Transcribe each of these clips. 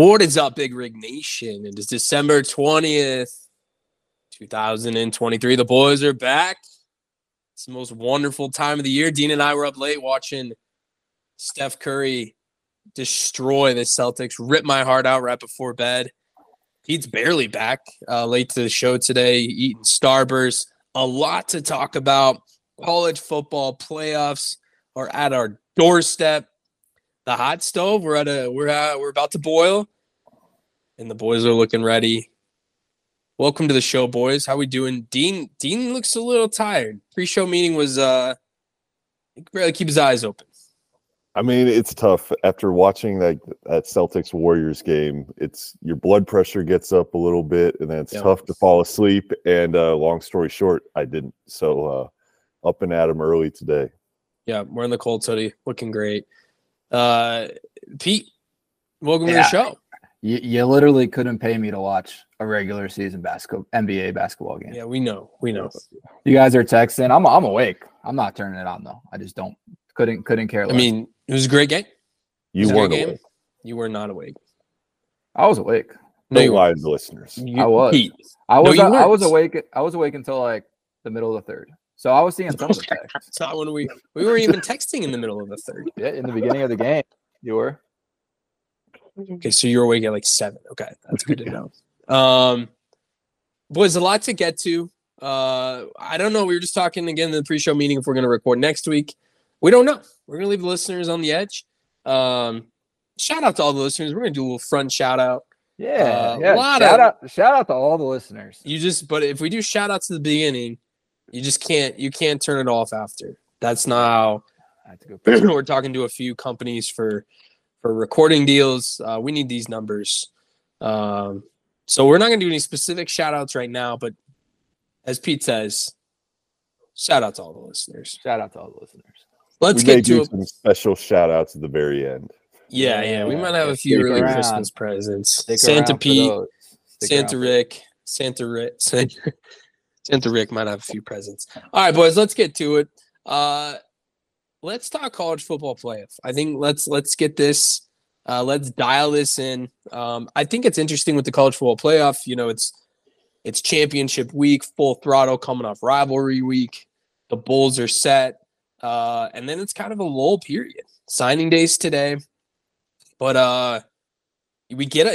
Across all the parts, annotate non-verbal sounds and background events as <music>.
What is up, Big Rig Nation? It is December 20th, 2023. The boys are back. It's the most wonderful time of the year. Dean and I were up late watching Steph Curry destroy the Celtics, rip my heart out right before bed. Pete's barely back uh, late to the show today, eating Starburst. A lot to talk about. College football playoffs are at our doorstep. The hot stove, we're at a we're at, we're about to boil, and the boys are looking ready. Welcome to the show, boys. How we doing? Dean Dean looks a little tired. Pre-show meeting was uh he could barely keep his eyes open. I mean, it's tough after watching that that Celtics Warriors game. It's your blood pressure gets up a little bit, and then it's Yeah. tough to fall asleep. And uh, long story short, I didn't. So uh, up and at 'em early today. Yeah, we're in the cold hoodie, looking great. Uh, Pete, welcome to the show. You, you literally couldn't pay me to watch a regular season basketball NBA basketball game. Yeah, we know, we know. You guys are texting. I'm I'm awake. I'm not turning it on though. I just don't couldn't couldn't care less. I mean, it was a great game. You Was it a weren't great game? awake. You were not awake. I was awake. No, Don't you lie weren't. to the listeners. You- I was. Pete, I was you I was awake. I was awake until like the middle of the third. So I was seeing some of the texts. That's not when we we were even texting in the middle of the third. <laughs> Yeah, in the beginning of the game, you were. Okay, so you're awake at like seven. Okay, that's good to <laughs> know. Um, boys, a lot to get to. Uh, I don't know. We were just talking again in the pre-show meeting if we're going to record next week. We don't know. We're going to leave the listeners on the edge. Um, shout out to all the listeners. We're going to do a little front shout out. Yeah, Uh, yeah. Shout of- out, shout out to all the listeners. You just, but if we do shout outs to the beginning, you just can't. You can't turn it off after. That's not how I have to go. <clears throat> we're talking to a few companies for for recording deals. Uh, we need these numbers. Um, so we're not going to do any specific shout outs right now, but as Pete says, shout out to all the listeners. Shout out to all the listeners. Let's we get to do it. some special shout outs at the very end. Yeah, yeah, we Yeah, might have yeah, a few stick really around. Christmas presents. Stick Santa Pete, those. Stick Santa Rick, Santa Rick, <laughs> Santa, Santa Rick might have a few presents. All right, boys, let's get to it. Uh, let's talk college football playoff. I think let's let's get this. Uh, let's dial this in. Um, I think it's interesting with the college football playoff. You know, it's it's championship week, full throttle, coming off rivalry week. The Bulls are set, uh, and then it's kind of a lull period. Signing days today, but uh, we get.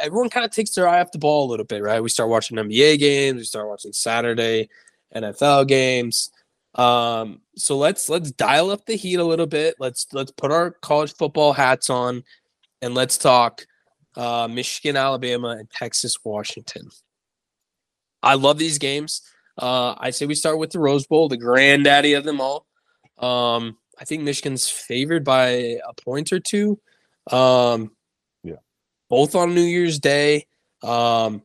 Everyone kind of takes their eye off the ball a little bit, right? We start watching NBA games. We start watching Saturday NFL games. Um, so let's let's dial up the heat a little bit. Let's let's put our college football hats on, and let's talk uh, Michigan, Alabama, and Texas, Washington. I love these games. Uh, I say we start with the Rose Bowl, the granddaddy of them all. Um, I think Michigan's favored by a point or two. Um. Both on New Year's Day. Um,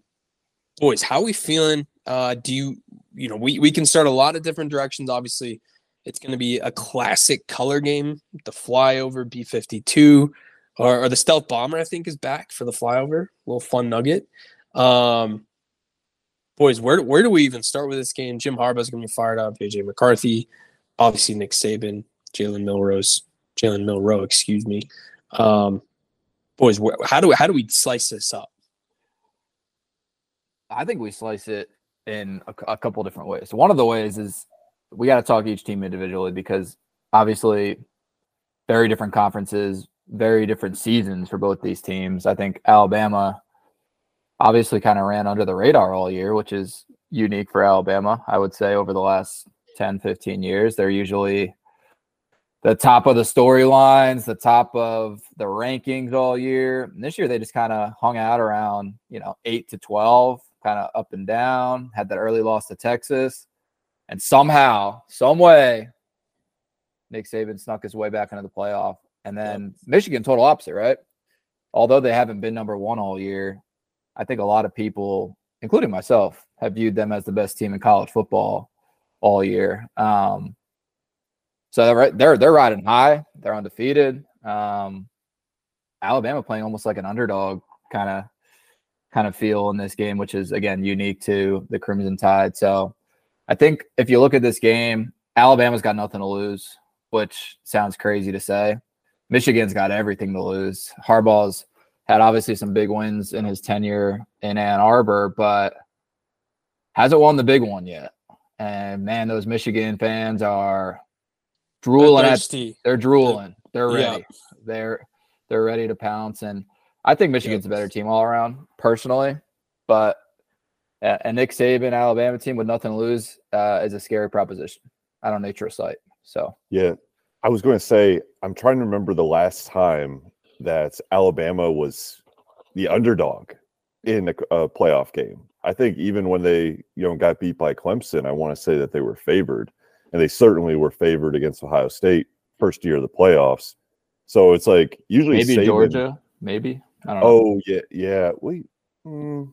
boys, how are we feeling? Uh, do you, you know, we, we can start a lot of different directions. Obviously, it's going to be a classic color game. The flyover B 52 or, or the stealth bomber, I think, is back for the flyover. A little fun nugget. Um, boys, where, where do we even start with this game? Jim Harbaugh's going to be fired up. JJ McCarthy, obviously, Nick Saban, Jalen Milrose, Jalen Milroe, excuse me. Um, boys, how do we, how do we slice this up? I think we slice it in a, a couple different ways. One of the ways is we got to talk each team individually because obviously very different conferences, very different seasons for both these teams. I think Alabama obviously kind of ran under the radar all year, which is unique for Alabama, I would say, over the last 10, 15 years. They're usually the top of the storylines, the top of the rankings all year. And this year they just kind of hung out around, you know, eight to 12, kind of up and down, had that early loss to Texas. And somehow, some way, Nick Saban snuck his way back into the playoff. And then Michigan, total opposite, right? Although they haven't been number one all year, I think a lot of people, including myself, have viewed them as the best team in college football all year. Um, so they're they're they're riding high. They're undefeated. Um, Alabama playing almost like an underdog kind of kind of feel in this game, which is again unique to the Crimson Tide. So I think if you look at this game, Alabama's got nothing to lose, which sounds crazy to say. Michigan's got everything to lose. Harbaugh's had obviously some big wins in his tenure in Ann Arbor, but hasn't won the big one yet. And man, those Michigan fans are drooling at they're drooling. They're Yeah. ready. They're they're ready to pounce. And I think Michigan's a better team all around, personally. But a a Nick Saban Alabama team with nothing to lose uh, is a scary proposition. I don't nature a sight. So Yeah. I was going to say, I'm trying to remember the last time that Alabama was the underdog in a, a playoff game. I think even when they, you know, got beat by Clemson, I want to say that they were favored, and they certainly were favored against Ohio State first year of the playoffs. So it's like usually maybe Saban- Georgia, maybe. I don't know. Oh yeah, yeah. We, mm,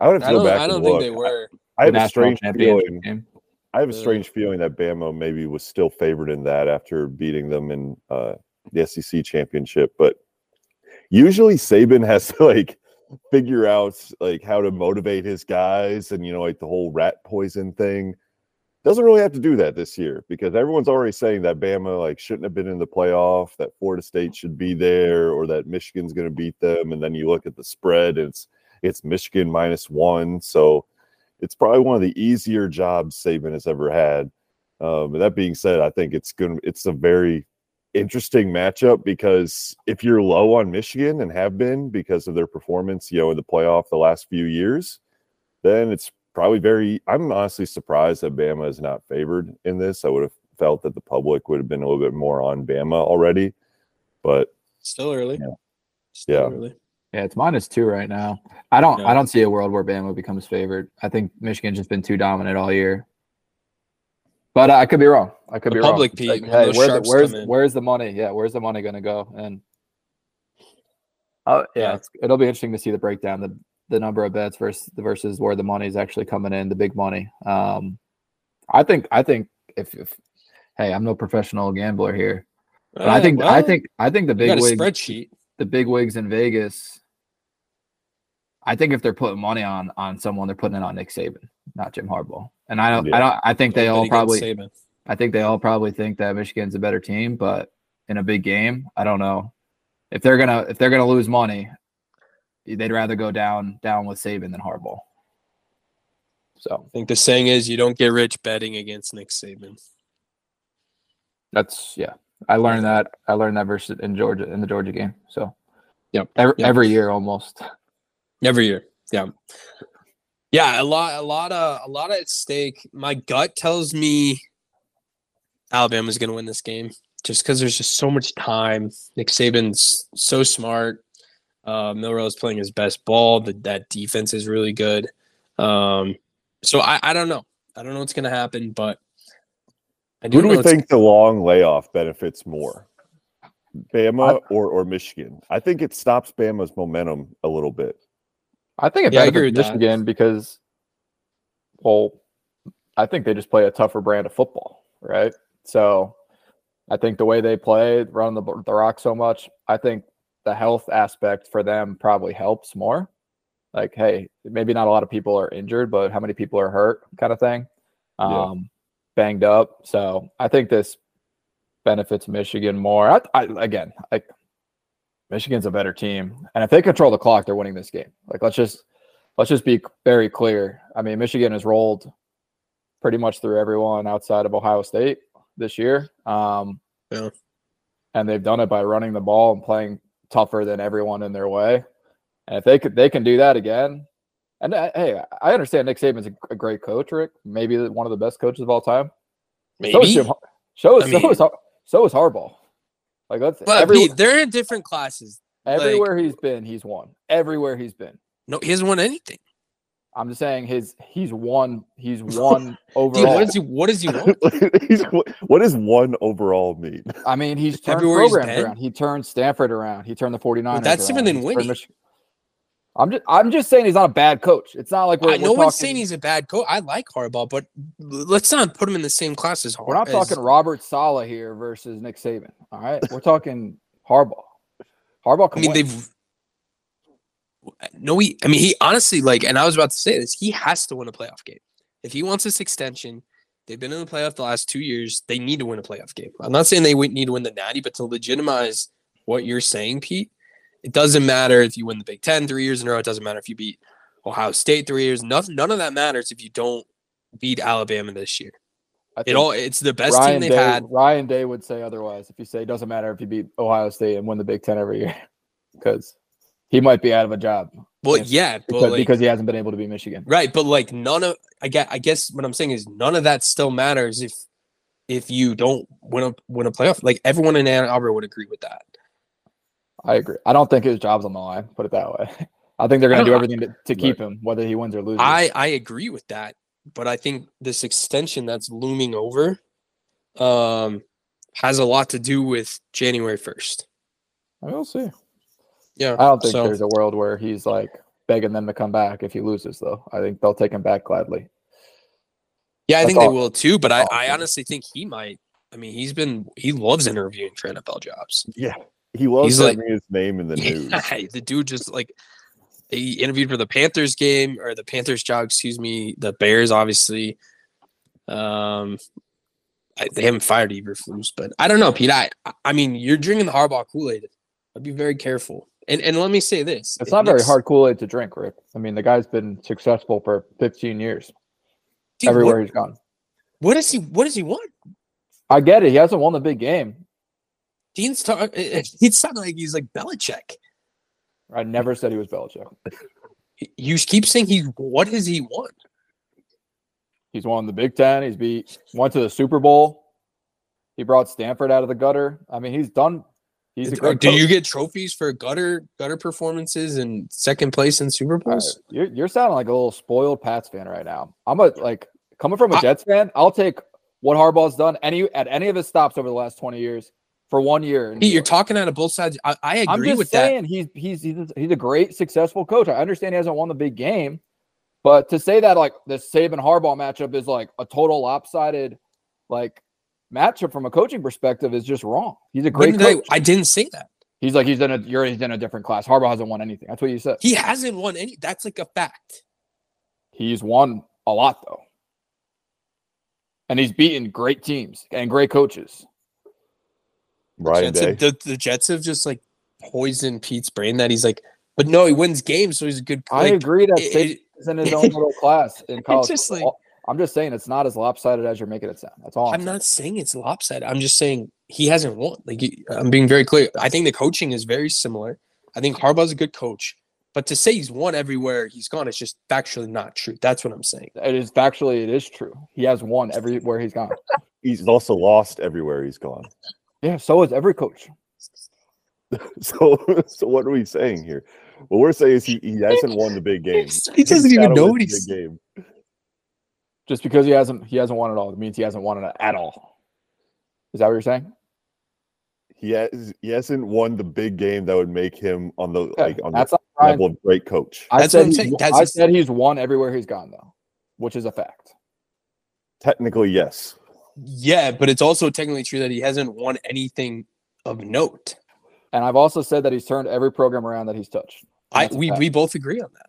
I would have to I go don't, back. I don't think look. they were. I, I The have a strange feeling. game. I have a strange feeling that Bama maybe was still favored in that after beating them in uh, the SEC championship. But usually Saban has to <laughs> like figure out like how to motivate his guys and you know like the whole rat poison thing. Doesn't really have to do that this year because everyone's already saying that Bama like shouldn't have been in the playoff, that Florida State should be there, or that Michigan's going to beat them. And then you look at the spread, and it's it's Michigan minus one. So it's probably one of the easier jobs Saban has ever had. Um, that being said, I think it's going to it's a very interesting matchup because if you're low on Michigan and have been because of their performance, you know, in the playoff the last few years, then it's probably very. I'm honestly surprised that Bama is not favored in this. I would have felt that the public would have been a little bit more on Bama already, but Still early. Yeah. Still Yeah. early. Yeah, it's minus two right now. I don't Yeah. I don't see a world where Bama becomes favored. I think Michigan's just been too dominant all year. But I could be wrong. I could The be public, wrong. Pete, Like, hey, those where the, where's where's the money? Yeah, where's the money going to go? And oh yeah, Yeah. It's, it'll be interesting to see the breakdown, the the number of bets versus versus where the money is actually coming in, the big money. Um, I think I think if, if hey, I'm no professional gambler here, but I Uh, think I think I think the big a wig spreadsheet. the big wigs in Vegas. I think if they're putting money on on someone, they're putting it on Nick Saban, not Jim Harbaugh. And I don't, Yeah. I don't, I think they all probably, Saban. I think they all probably think that Michigan's a better team, but in a big game, I don't know if they're gonna if they're gonna lose money, they'd rather go down down with Saban than Harbaugh. So I think the saying is you don't get rich betting against Nick Saban. that's yeah. I learned that I learned that versus in Georgia in the Georgia game. So Yep, every, yep. every year almost. Every year. Yeah. Yeah, a lot a lot of a lot at stake. My gut tells me Alabama's gonna win this game just because there's just so much time. Nick Saban's so smart. Uh Milrose playing his best ball. That that defense is really good. Um so I, I don't know. I don't know what's gonna happen, but I who do know we think the long layoff benefits more? Bama or, or Michigan? I think it stops Bama's momentum a little bit. I think it Yeah, I benefits agree with that. Michigan because, well, I think they just play a tougher brand of football, right? So, I think the way they play, run the the rock so much, I think the health aspect for them probably helps more. Like, hey, maybe not a lot of people are injured, but how many people are hurt, kind of thing, Yeah. um, banged up. So, I think this benefits Michigan more. I, I again, like Michigan's a better team, and if they control the clock, they're winning this game. Like let's just let's just be very clear. I mean, Michigan has rolled pretty much through everyone outside of Ohio State this year, um, Yeah. and they've done it by running the ball and playing tougher than everyone in their way. And if they could, they can do that again. And uh, hey, I understand Nick Saban's a, a great coach, Rick. Maybe one of the best coaches of all time. So is maybe. Jim, so is, I so mean- is so is Harbaugh. Like let's But every, Pete, they're in different classes. everywhere he's been, he's won. Everywhere he's been. No, he hasn't won anything. I'm just saying his he's won he's <laughs> won Dude, overall. what does he what does he want? <laughs> He's- what does one overall mean? I mean, he's turned Everywhere he's programs been? around. He turned Stanford around. He turned the 49ers that's different around. than He's winning. Mich- I'm just I'm just saying he's not a bad coach. It's not like we're, I, no we're one's talking, saying he's a bad coach. I like Harbaugh, but let's not put him in the same class as Harbaugh. we're not talking Robert Saleh here versus Nick Saban. All right. We're talking Harbaugh. Harbaugh I mean, win. they've no. He. I mean, he honestly like, and I was about to say this. He has to win a playoff game if he wants this extension. They've been in the playoff the last two years. They need to win a playoff game. I'm not saying they need to win the Natty, but to legitimize what you're saying, Pete, It doesn't matter if you win the Big Ten three years in a row. It doesn't matter if you beat Ohio State three years. Nothing, none of that matters if you don't beat Alabama this year. It all it's the best Ryan team they've Day, had. Ryan Day would say otherwise if you say it doesn't matter if you beat Ohio State and win the Big Ten every year, <laughs> because he might be out of a job Well, Yes, yeah, but because, like, because he hasn't been able to be Michigan. right, but like none of I get I guess what I'm saying is none of that still matters if if you don't win a win a playoff. Like everyone in Ann Arbor would agree with that. I agree. I don't think his job's on the line. Put it that way. <laughs> I think they're going to do everything to, to keep him, whether he wins or loses. I I agree with that, but I think this extension that's looming over um has a lot to do with January 1st. I will see. Yeah. I don't think so- there's a world where he's like begging them to come back if he loses, though. I think they'll take him back gladly. Yeah, I That's think they will too, but I, I'm I saying. honestly think he might. I mean, he's been he loves interviewing for NFL jobs. Yeah, he loves He's like- his name in the <laughs> news. Yeah, the dude just like he interviewed for the Panthers game or the Panthers job, excuse me, the Bears obviously. Um I, they haven't fired Eberflus, but I don't know, Pete. I I mean, you're drinking the Harbaugh Kool-Aid. I'd be very careful. And and let me say this. It's not very hard Kool Aid to drink, Rick. I mean, the guy's been successful for 15 years Dude, everywhere What, he's gone. what does he what does he want? I get it. He hasn't won the big game. Dean's talk, <laughs> it sounded like he's like Belichick. I never said he was Belichick. You keep saying he what does he want? He's won the Big Ten. He's beat went to the Super Bowl. He brought Stanford out of the gutter. I mean, he's done. He's a Do great. do coach. you get trophies for gutter gutter performances and second place in Super Bowls? you're, you're sounding like a little spoiled Pats fan right now. I'm a like coming from a I- Jets fan. I'll take what Harbaugh's done any at any of his stops over the last 20 years for one year. you're talking out of both sides. I, I agree I'm just with that. saying he's he's he's a, he's a great successful coach. I understand he hasn't won the big game, but to say that like the Saban Harbaugh matchup is like a total lopsided like matchup from a coaching perspective is just wrong. He's a great did I, coach. I didn't say that. he's like he's in a you're he's in a different class. Harbaugh hasn't won anything. That's what you said. He hasn't won any. That's like a fact. He's won a lot though. And he's beaten great teams and great coaches. Right. Jets Day. have, the, the Jets have just like poisoned Pete's brain that he's like, but no, he wins games, so he's a good. I agree that it- Saban it- is in his own little class in <laughs> college. just like- football. I'm just saying it's not as lopsided as you're making it sound. That's all. I'm, I'm not saying it's lopsided. I'm just saying he hasn't won. Like I'm being very clear. I think the coaching is very similar. I think Harbaugh's a good coach, but to say he's won everywhere he's gone is just factually not true. That's what I'm saying. It is factually, it is true. He has won everywhere he's gone. <laughs> He's also lost everywhere he's gone. Yeah, so is every coach. <laughs> So, so what are we saying here? What we're saying is he, he hasn't won the big game. <laughs> He doesn't He's even know what the he's. big game. Just because he hasn't he hasn't won it all, it means he hasn't won it at all. Is that what you're saying? He has he hasn't won the big game that would make him on the Yeah, like on the that's not Ryan. level of great coach. I That's what said, I'm he's, saying. won- That's I said he's won everywhere he's gone though, which is a fact. Technically, yes. Yeah, but it's also technically true that he hasn't won anything of note. And I've also said that he's turned every program around that he's touched. I we, we both agree on that.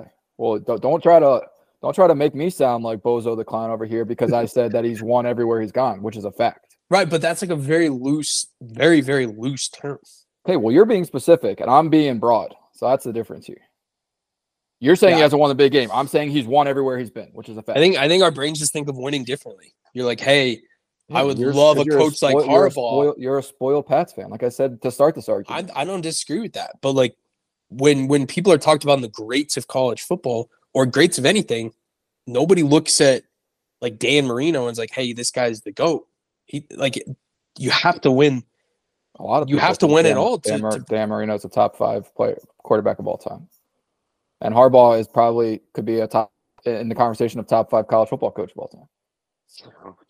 Okay. Well, don't, don't try to don't try to make me sound like Bozo the clown over here because I said that he's won everywhere he's gone, which is a fact. Right, but that's like a very loose, very very loose term. Okay, well, you're being specific and I'm being broad. So that's the difference here. You're saying he hasn't won the big game. I'm saying he's won everywhere he's been, which is a fact. I think I think our brains just think of winning differently. You're like, hey, I would You're- love a coach like spoil- you're a Harbaugh. spoil- You're a spoiled Pats fan, like I said to start this I, argument. I don't disagree with that, but like when when people are talked about in the greats of college football or greats of anything, nobody looks at like Dan Marino and is like, hey, this guy's the goat. He like you have to win. a lot of you have to think win it Dan- all to- Dan, Mar- to- Dan Marino's a top five player quarterback of all time, and Harbaugh is probably could be a top in the conversation of top five college football coach of all time.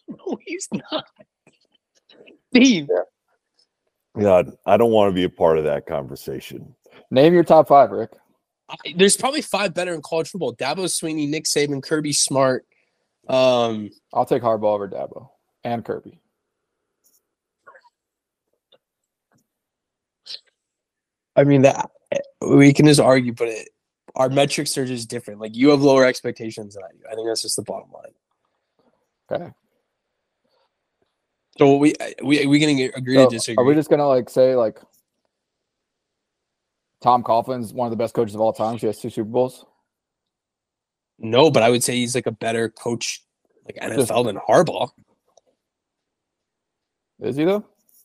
No, he's not. Steve, God, I don't want to be a part of that conversation. Name your top five, Rick. I, there's probably five better in college football: Dabo Swinney, Nick Saban, Kirby Smart. Um, I'll take Harbaugh over Dabo and Kirby. I mean that we can just argue, but it, our metrics are just different. Like you have lower expectations than I do. I think that's just the bottom line. Okay. So we we we can agree So to disagree. are we just gonna like say like Tom Coughlin's one of the best coaches of all time. He has two Super Bowls. No, but I would say he's like a better coach, like NFL than Harbaugh. Is he though?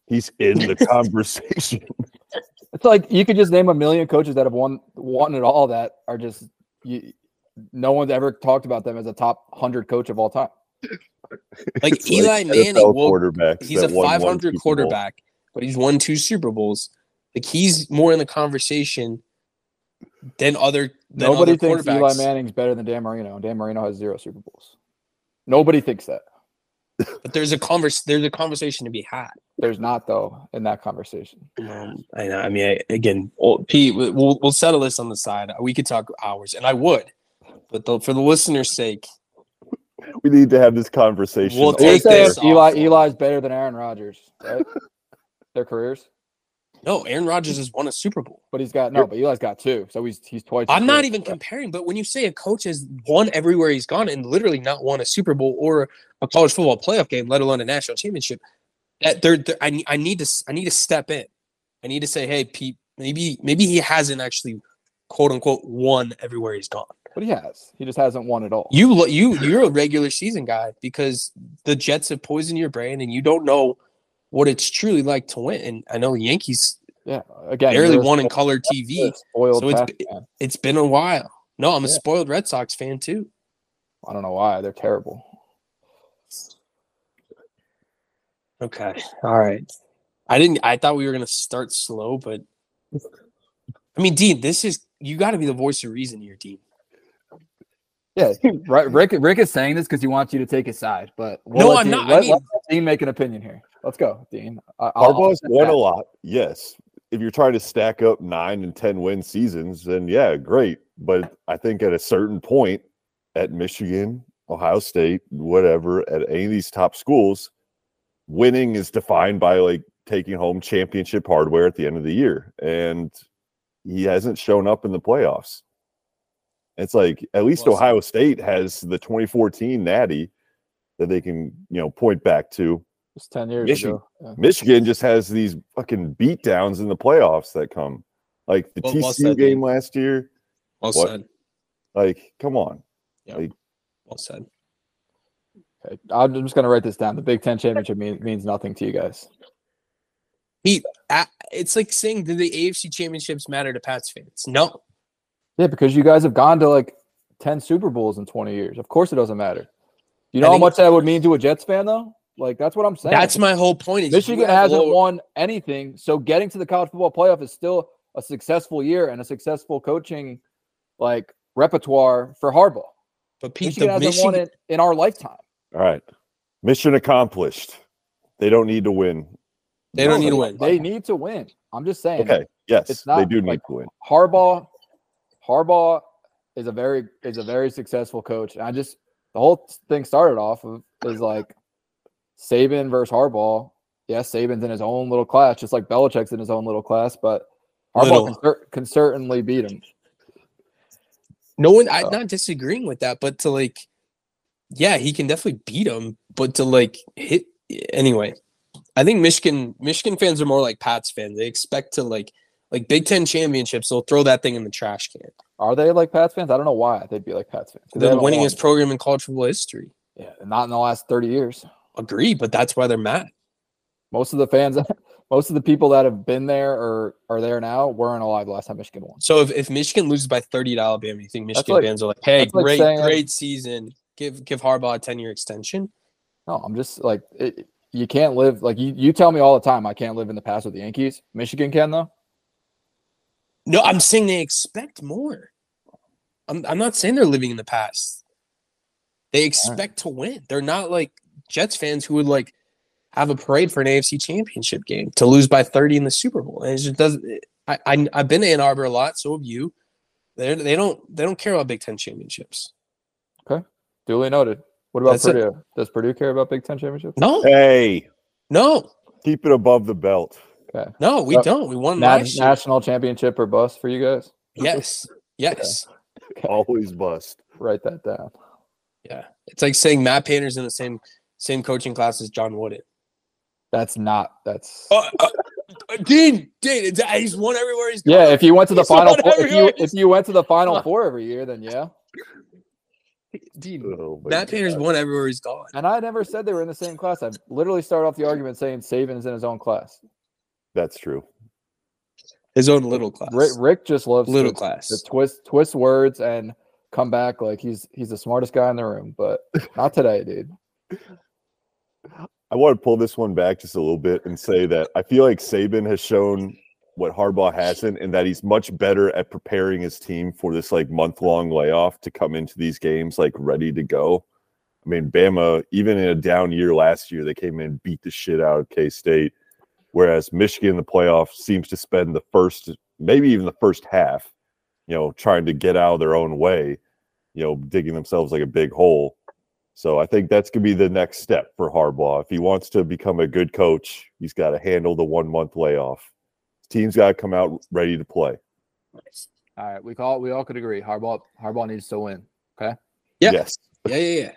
He's in the <laughs> conversation. It's like you could just name a million coaches that have won won it all that are just you, no one's ever talked about them as a top hundred coach of all time. <laughs> Like It's Eli NFL Manning, well, quarterbacks he's a that won one 500 quarterback, but he's won two Super Bowls. Like he's more in the conversation than other than Nobody other thinks Eli. Manning's better than Dan Marino. Dan Marino has zero Super Bowls. Nobody thinks that. <laughs> But there's a converse. There's a conversation to be had. There's not though in that conversation. Um, I know. I mean, I, again, well, Pete, we- we'll we'll settle this on the side. We could talk hours, and I would, but the, for the listener's sake, We need to have this conversation. We'll take this. Eli off. Eli's better than Aaron Rodgers, right? <laughs> Their careers, no. Aaron Rodgers has won a Super Bowl. but he's got no. But Eli's got two, so he's he's twice. I'm not even comparing, but when you say a coach has won everywhere he's gone and literally not won a Super Bowl or a college football playoff game, let alone a national championship, that they're, they're- I, need- I need to I need to step in. I need to say, hey, Pete, maybe maybe he hasn't actually quote unquote won everywhere he's gone. But he has. He just hasn't won at all. You you you're a regular season guy because the Jets have poisoned your brain and you don't know what it's truly like to win. And I know Yankees yeah. Again, barely won in color TV. So it's fan. It's been a while. No, I'm a Yeah. spoiled Red Sox fan too. I don't know why they're terrible. Okay. All right. I didn't I thought we were gonna start slow, but <laughs> I mean, Dean, this is you gotta be the voice of reason here, Dean. Yeah, <laughs> right. Rick Rick is saying this because he wants you to take his side, but we'll No, let I'm Dean, not. I mean- let Dean make an opinion here. Let's go, Dean. I- Harbaugh's won a lot, yes. If you're trying to stack up nine and ten win seasons, then yeah, great. But I think at a certain point, at Michigan, Ohio State, whatever, at any of these top schools, winning is defined by like taking home championship hardware at the end of the year. And he hasn't shown up in the playoffs. It's like at least. Ohio State has the 2014 Natty that they can, you know, point back to. It's ten years Michigan. ago. Yeah. Michigan just has these fucking beatdowns in the playoffs that come. Like the Well- TCU well said, game Dave. last year. Well What? said. Like, come on. Yeah. Well said. Okay. I'm just gonna write this down. The Big Ten championship mean, means nothing to you guys. A- It's like saying, do the AFC championships matter to Pats fans? No. Yeah, because you guys have gone to like ten Super Bowls in twenty years. Of course, it doesn't matter. You know how much that would mean to a Jets fan, though. Like that's what I'm saying. That's my whole point. Is Michigan hasn't lower- won anything, so getting to the college football playoff is still a successful year and a successful coaching like repertoire for Harbaugh. But Pete, Michigan hasn't Michigan, won it in our lifetime. All right. Mission accomplished. They don't need to win. They don't No, need to win. They need to win. I'm just saying. Okay. Yes, It's they do need like- to win. Harbaugh, Harbaugh is a very is a very successful coach. And I just the whole thing started off of is like Saban versus Harbaugh. Yes, Saban's in his own little class, just like Belichick's in his own little class, but Harbaugh can, cer- can certainly beat him. No one, I'm Uh, not disagreeing with that, but to like, yeah, he can definitely beat him, but to like hit anyway. I think Michigan Michigan fans are more like Pats fans. They expect to like like Big Ten championships. They'll throw that thing in the trash can. Are they like Pats fans? I don't know why they'd be like Pats fans. they They're the haven't winningest program in college football history. Yeah, not in the last 30 years. Agree, but that's why they're mad. Most of the fans, <laughs> most of the people that have been there or are there now weren't alive last time Michigan won. So if, if Michigan loses by thirty to Alabama, you think Michigan like- fans are like, "Hey, like great, saying- great season. Give give Harbaugh a ten year extension." No, I'm just like it, you can't live like you. You tell me all the time I can't live in the past with the Yankees. Michigan can though. No, I'm saying they expect more. I'm I'm not saying they're living in the past. They expect to win. They're not like Jets fans who would like have a parade for an AFC championship game to lose by 30 in the Super Bowl. And it just doesn't I, I I've been to Ann Arbor a lot, so have you. They they don't they don't care about Big Ten championships. Okay. Duly noted. What about That's it. Purdue? Does Purdue care about Big Ten championships? No, Hey, no, keep it above the belt. Okay. no, we Uh, don't. We won Na- last year. national championship or bust for you guys? Yes. Yes. Always bust. Write that down. Yeah. It's like saying Matt Painter's in the same same coaching class as John Wooden. That's not. That's Uh, uh, Dean, Dean, he's won everywhere he's Yeah, gone. if you went to the He's final four, if you if you went to the final four every year, then yeah. Dean, Oh my Matt Painter's won everywhere he's gone. And I never said they were in the same class. I literally started off the argument saying Saban's in his own class. That's true. His own little class. Rick, Rick just loves little to, class. to twist twist words and come back like he's he's the smartest guy in the room, but not today, dude. I want to pull this one back just a little bit and say that I feel like Saban has shown what Harbaugh hasn't, and that he's much better at preparing his team for this like month long layoff to come into these games like ready to go. I mean, Bama, even in a down year last year, they came in and beat the shit out of K State. Whereas Michigan in the playoff seems to spend the first, maybe even the first half, you know, trying to get out of their own way, you know, digging themselves like a big hole. So I think that's going to be the next step for Harbaugh. If he wants to become a good coach, he's got to handle the one month layoff. Team's got to come out ready to play. All right, we call we all could agree. Harbaugh Harbaugh needs to win. Okay. Yeah. Yes. Yeah, yeah, yeah.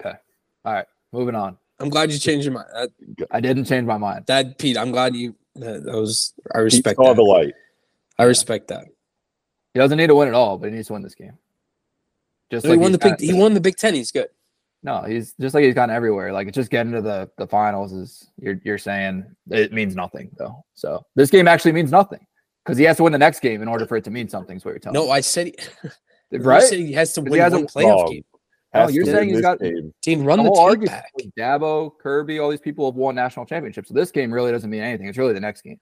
Okay. All right, moving on. I'm glad you changed your mind. That, I didn't change my mind. that Pete, I'm glad you. That, that was. I He respect saw that. the light. I respect that. He doesn't need to win at all, but he needs to win this game. Just he like won the big. got- He won the Big Ten. He's good. No, he's just like he's gotten everywhere. Like it's just getting to the the finals is you're you're saying it means nothing though. So this game actually means nothing because he has to win the next game in order for it to mean something. Is what you're telling No, I said. He, <laughs> right? said he has to win he one hasn't- playoff Oh, game. No, Has you're saying he's got- game. Dean, run the the, whole tape back. Dabo, Kirby, all these people have won national championships. So this game really doesn't mean anything. It's really the next game.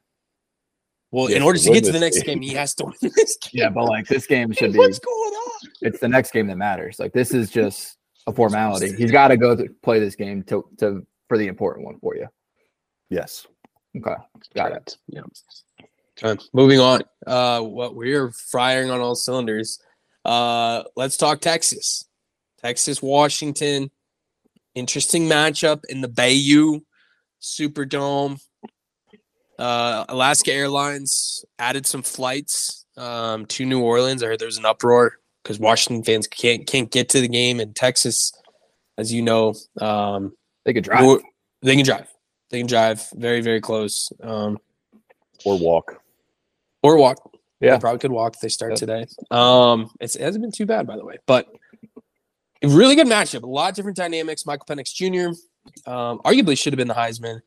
Well, in order to to get to the next game. game, he has to win this game. Yeah, but like this game <laughs> should be. What's going on? It's the next game that matters. Like this is just a formality. He's got to go to play this game to to for the important one for you. Yes. Okay, got it. Yeah. Okay, moving on. Uh, what we're firing on all cylinders. Uh, let's talk Texas. Texas, Washington. Interesting matchup in the Bayou Superdome. Uh, Alaska Airlines added some flights um, to New Orleans. I heard there was an uproar because Washington fans can't can't get to the game in Texas, as you know. Um, They could drive. They can drive. They can drive very very close. Um, Or walk. or walk. Yeah. they probably could walk if they start Yep. today. Um, it's, it hasn't been too bad by the way, but a really good matchup. A lot of different dynamics. Michael Penix Jr. Um, arguably should have been the Heisman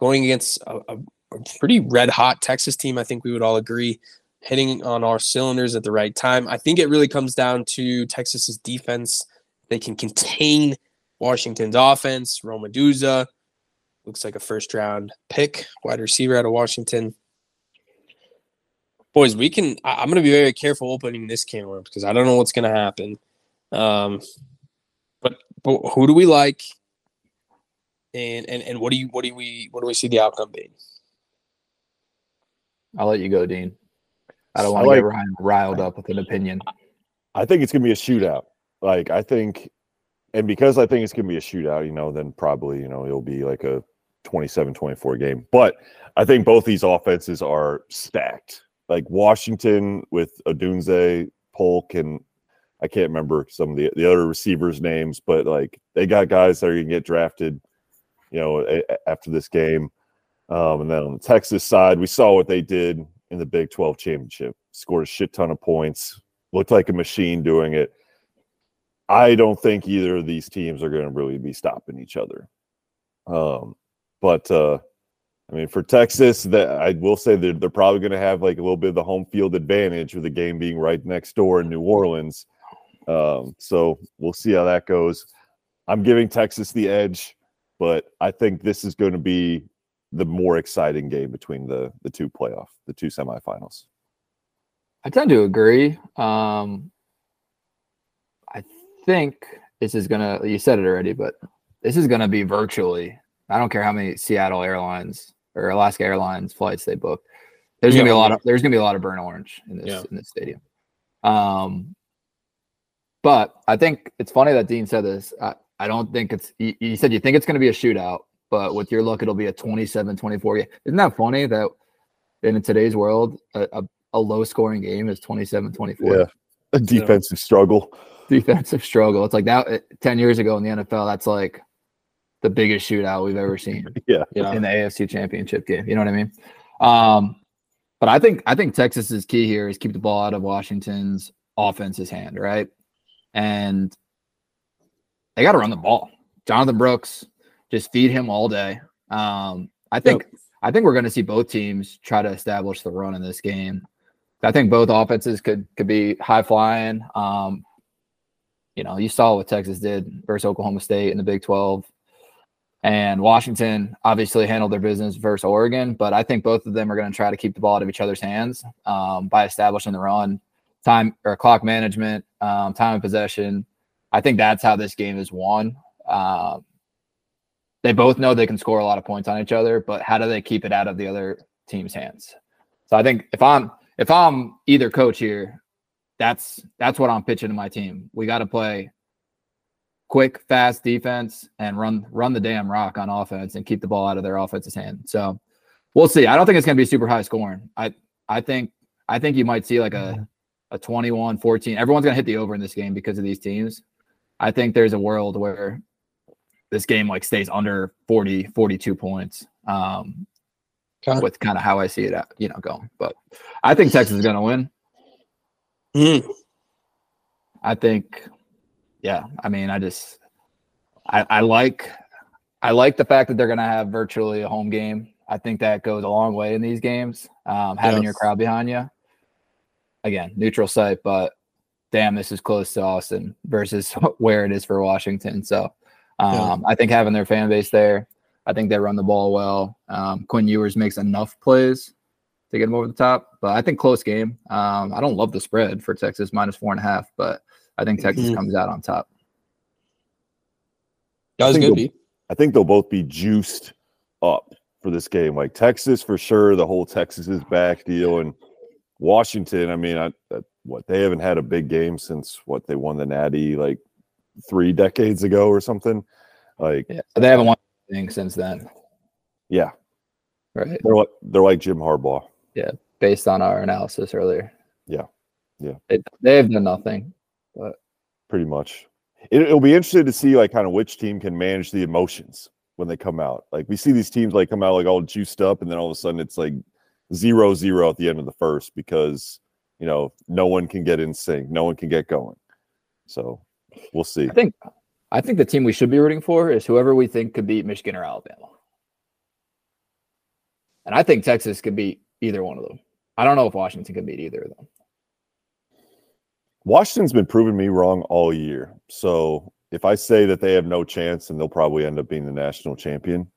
going against a, a, a pretty red hot Texas team. I think we would all agree hitting on our cylinders at the right time. I think it really comes down to Texas's defense. They can contain Washington's offense. Rome Odunze looks like a first round pick, wide receiver out of Washington boys, we can. I, I'm going to be very careful opening this can of because I don't know what's going to happen. Um, but but who do we like? And and and what do you what do we what do we see the outcome being? I'll let you go, Dean. I don't want to like- get Ryan riled up with an opinion. I think it's gonna be a shootout. Like I think, and because I think it's gonna be a shootout, you know, then probably you know it'll be like a 27-24 game. But I think both these offenses are stacked. Like Washington with Odunze, Polk, and I can't remember some of the the other receivers' names, but like they got guys that are gonna get drafted, you know, a- a- after this game. Um, and then on the Texas side, we saw what they did in the Big 12 championship. Scored a shit ton of points, looked like a machine doing it. I don't think either of these teams are going to really be stopping each other. Um, but uh, I mean, for Texas, that I will say that they're probably going to have like a little bit of the home field advantage with the game being right next door in New Orleans. Um, so we'll see how that goes. I'm giving Texas the edge, but I think this is going to be the more exciting game between the the two playoff, the two semifinals. I tend to agree. Um, I think this is gonna. You said it already, but this is gonna be virtually. I don't care how many Seattle Airlines or Alaska Airlines flights they book. There's gonna be a lot of. There's gonna be a lot of burnt orange in this Yeah. in this stadium. Um, but I think it's funny that Dean said this. I, I don't think it's. You, he said you think it's gonna be a shootout, but with your luck, it'll be a 27-24 game. Isn't that funny that in today's world, a, a a low scoring game is 27 24 Yeah. A defensive struggle. defensive struggle it's like that uh, 10 years ago in the nfl that's like the biggest shootout we've ever seen <laughs> Yeah. Yeah. in the afc championship game you know what i mean Um, but I think I think Texas's key here is keep the ball out of Washington's offense's hand, right? And they got to run the ball. Jonathan Brooks, just feed him all day. Um, I think yep. I think we're going to see both teams try to establish the run in this game. I think both offenses could could be high flying. Um, you know, you saw what Texas did versus Oklahoma State in the Big 12. And Washington obviously handled their business versus Oregon, but I think both of them are going to try to keep the ball out of each other's hands um, by establishing the run, time or clock management, um, time of possession. I think that's how this game is won. Uh, they both know they can score a lot of points on each other, but how do they keep it out of the other team's hands? So I think if I'm if I'm either coach here, that's that's what I'm pitching to my team. We got to play quick, fast defense and run run the damn rock on offense and keep the ball out of their offense's hand. So we'll see. I don't think it's going to be super high scoring. I I think I think you might see like a mm-hmm. a 21 14. Everyone's going to hit the over in this game because of these teams. I think there's a world where this game like stays under 40 42 points. Um with kind of how I see it, at, you know, going. But I think Texas is going to win. Mm. I think, yeah. I mean, I just, I, I like, I like the fact that they're going to have virtually a home game. I think that goes a long way in these games. Um, having yes. your crowd behind you. Again, neutral site, but damn, this is close to Austin versus <laughs> where it is for Washington. So um, yeah. I think having their fan base there, I think they run the ball well. Um, Quinn Ewers makes enough plays to get them over the top, but I think close game. Um, I don't love the spread for Texas minus four and a half, but I think Texas mm-hmm. comes out on top. That was good. I think they'll both be juiced up for this game. Like Texas for sure, the whole Texas is back deal, and Washington. I mean, I, I, what they haven't had a big game since what they won the Natty like three decades ago or something. Like yeah, they haven't won anything since then. Yeah, right. They're like they're like Jim Harbaugh. Yeah, based on our analysis earlier. Yeah, yeah. It, they have done nothing, but pretty much. It, it'll be interesting to see like kind of which team can manage the emotions when they come out. Like we see these teams like come out like all juiced up, and then all of a sudden it's like zero zero at the end of the first because you know no one can get in sync, no one can get going. So we'll see. I think I think the team we should be rooting for is whoever we think could beat Michigan or Alabama. And I think Texas could beat either one of them. I don't know if Washington could beat either of them. Washington's been proving me wrong all year. So if I say that they have no chance, then they'll probably end up being the national champion.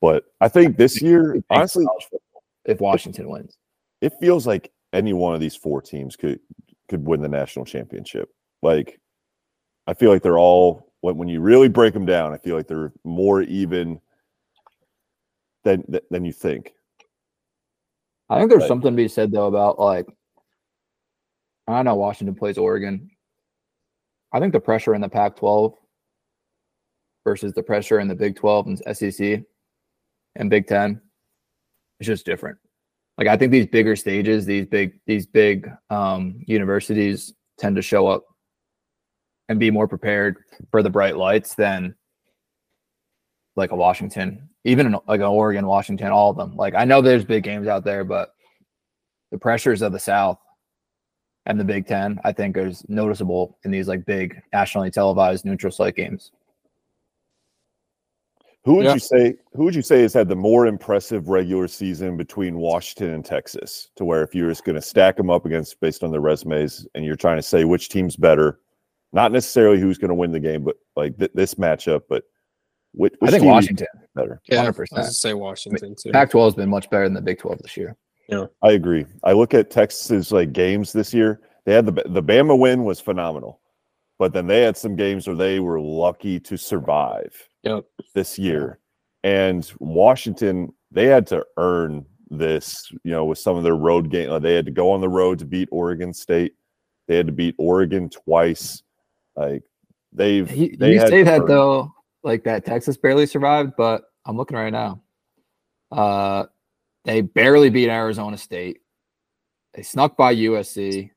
But I think this <laughs> year, honestly, if Washington wins, it feels like any one of these four teams could could win the national championship. Like, I feel like they're all when when you really break them down, I feel like they're more even than than you think. I think there's something to be said though about like I know Washington plays Oregon. I think the pressure in the Pac-12 versus the pressure in the Big 12 and SEC and Big 10 is just different. Like I think these bigger stages, these big these big um, universities tend to show up and be more prepared for the bright lights than like a Washington, even like an Oregon, Washington, all of them. Like I know there's big games out there, but the pressures of the South and the Big Ten, I think, is noticeable in these like big nationally televised neutral site games. Who would yeah. you say? Who would you say has had the more impressive regular season between Washington and Texas? To where if you're just going to stack them up against based on their resumes, and you're trying to say which team's better, not necessarily who's going to win the game, but like th- this matchup. But which, which I think Washington better. Yeah, hundred percent. Say Washington too. Pac-12 has been much better than the Big 12 this year. Yeah, I agree. I look at Texas's like games this year. They had the the Bama win was phenomenal, but then they had some games where they were lucky to survive. Yep. This year, and Washington they had to earn this. You know, with some of their road games, they had to go on the road to beat Oregon State. They had to beat Oregon twice. Like they've he, they you say that though, like that Texas barely survived, but I'm looking right now. Uh, they barely beat Arizona State. They snuck by USC,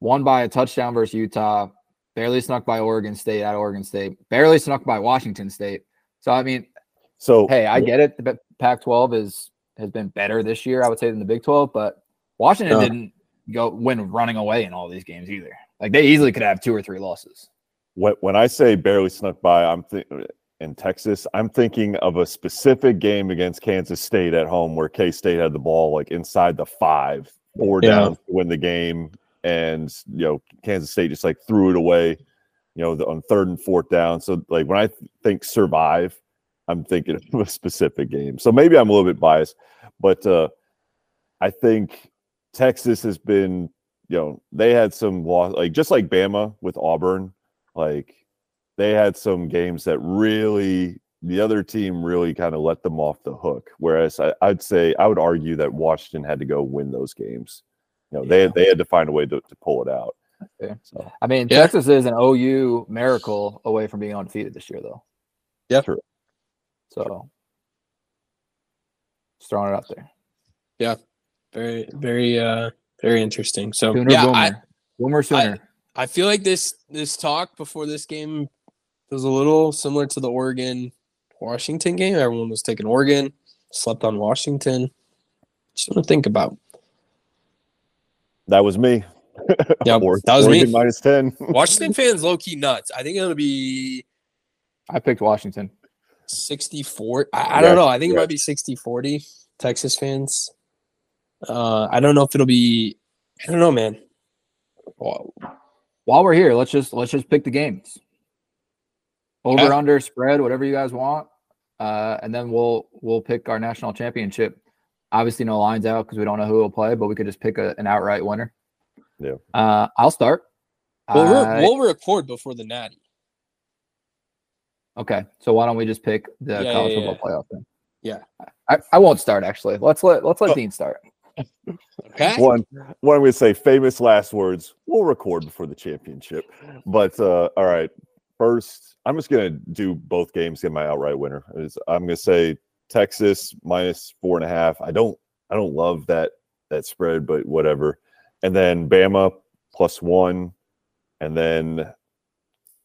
won by a touchdown versus Utah, barely snuck by Oregon State at Oregon State, barely snuck by Washington State. So I mean, so hey, I get it. The Pac-12 is has been better this year, I would say, than the Big 12, but Washington No. didn't go win running away in all these games either. Like they easily could have two or three losses. when, when I say barely snuck by, I'm thinking in Texas, I'm thinking of a specific game against Kansas State at home where K State had the ball like inside the five, four Yeah. down to win the game, and you know Kansas State just like threw it away, you know, the, on third and fourth down. So like when I th- think survive, I'm thinking of a specific game. So maybe I'm a little bit biased, but uh, I think Texas has been, you know, they had some loss, like just like Bama with Auburn, like they had some games that really the other team really kind of let them off the hook. Whereas I, I'd say I would argue that Washington had to go win those games. You know, they Yeah. they had to find a way to, to pull it out. fair. So I mean, Yeah. Texas is an OU miracle away from being undefeated this year, though. Yeah. True. So just throwing it out there. Yeah. Very, very, uh, very interesting. So Sooner yeah, boomer. I, boomer sooner. I feel like this this talk before this game was a little similar to the Oregon Washington game. Everyone was taking Oregon, slept on Washington. Just want to think about. That was me. <laughs> Yeah, that was me. minus 10. <laughs> Washington fans low key nuts. I think it'll be I picked Washington. 64. I, I Yeah, don't know. I think it might be 60 40 Texas fans. Uh, I don't know if it'll be, I don't know, man. Well, While we're here, let's just let's just pick the games. Over Yeah. under spread, whatever you guys want, uh, and then we'll we'll pick our national championship. Obviously, no lines out because we don't know who will play, but we could just pick a, an outright winner. Yeah. Uh, I'll start. We'll, re- I- we'll record before the Natty. Okay, so why don't we just pick the Yeah, college yeah, football playoff then? Yeah. I, I won't start actually. Let's let let's let Oh. Dean start. Okay. one one I'm gonna say famous last words. We'll record before the championship. But uh all right. First, I'm just gonna do both games, get my outright winner. Is- I'm gonna say Texas minus four and a half. I don't I don't love that that spread, but whatever. And then Bama plus one, and then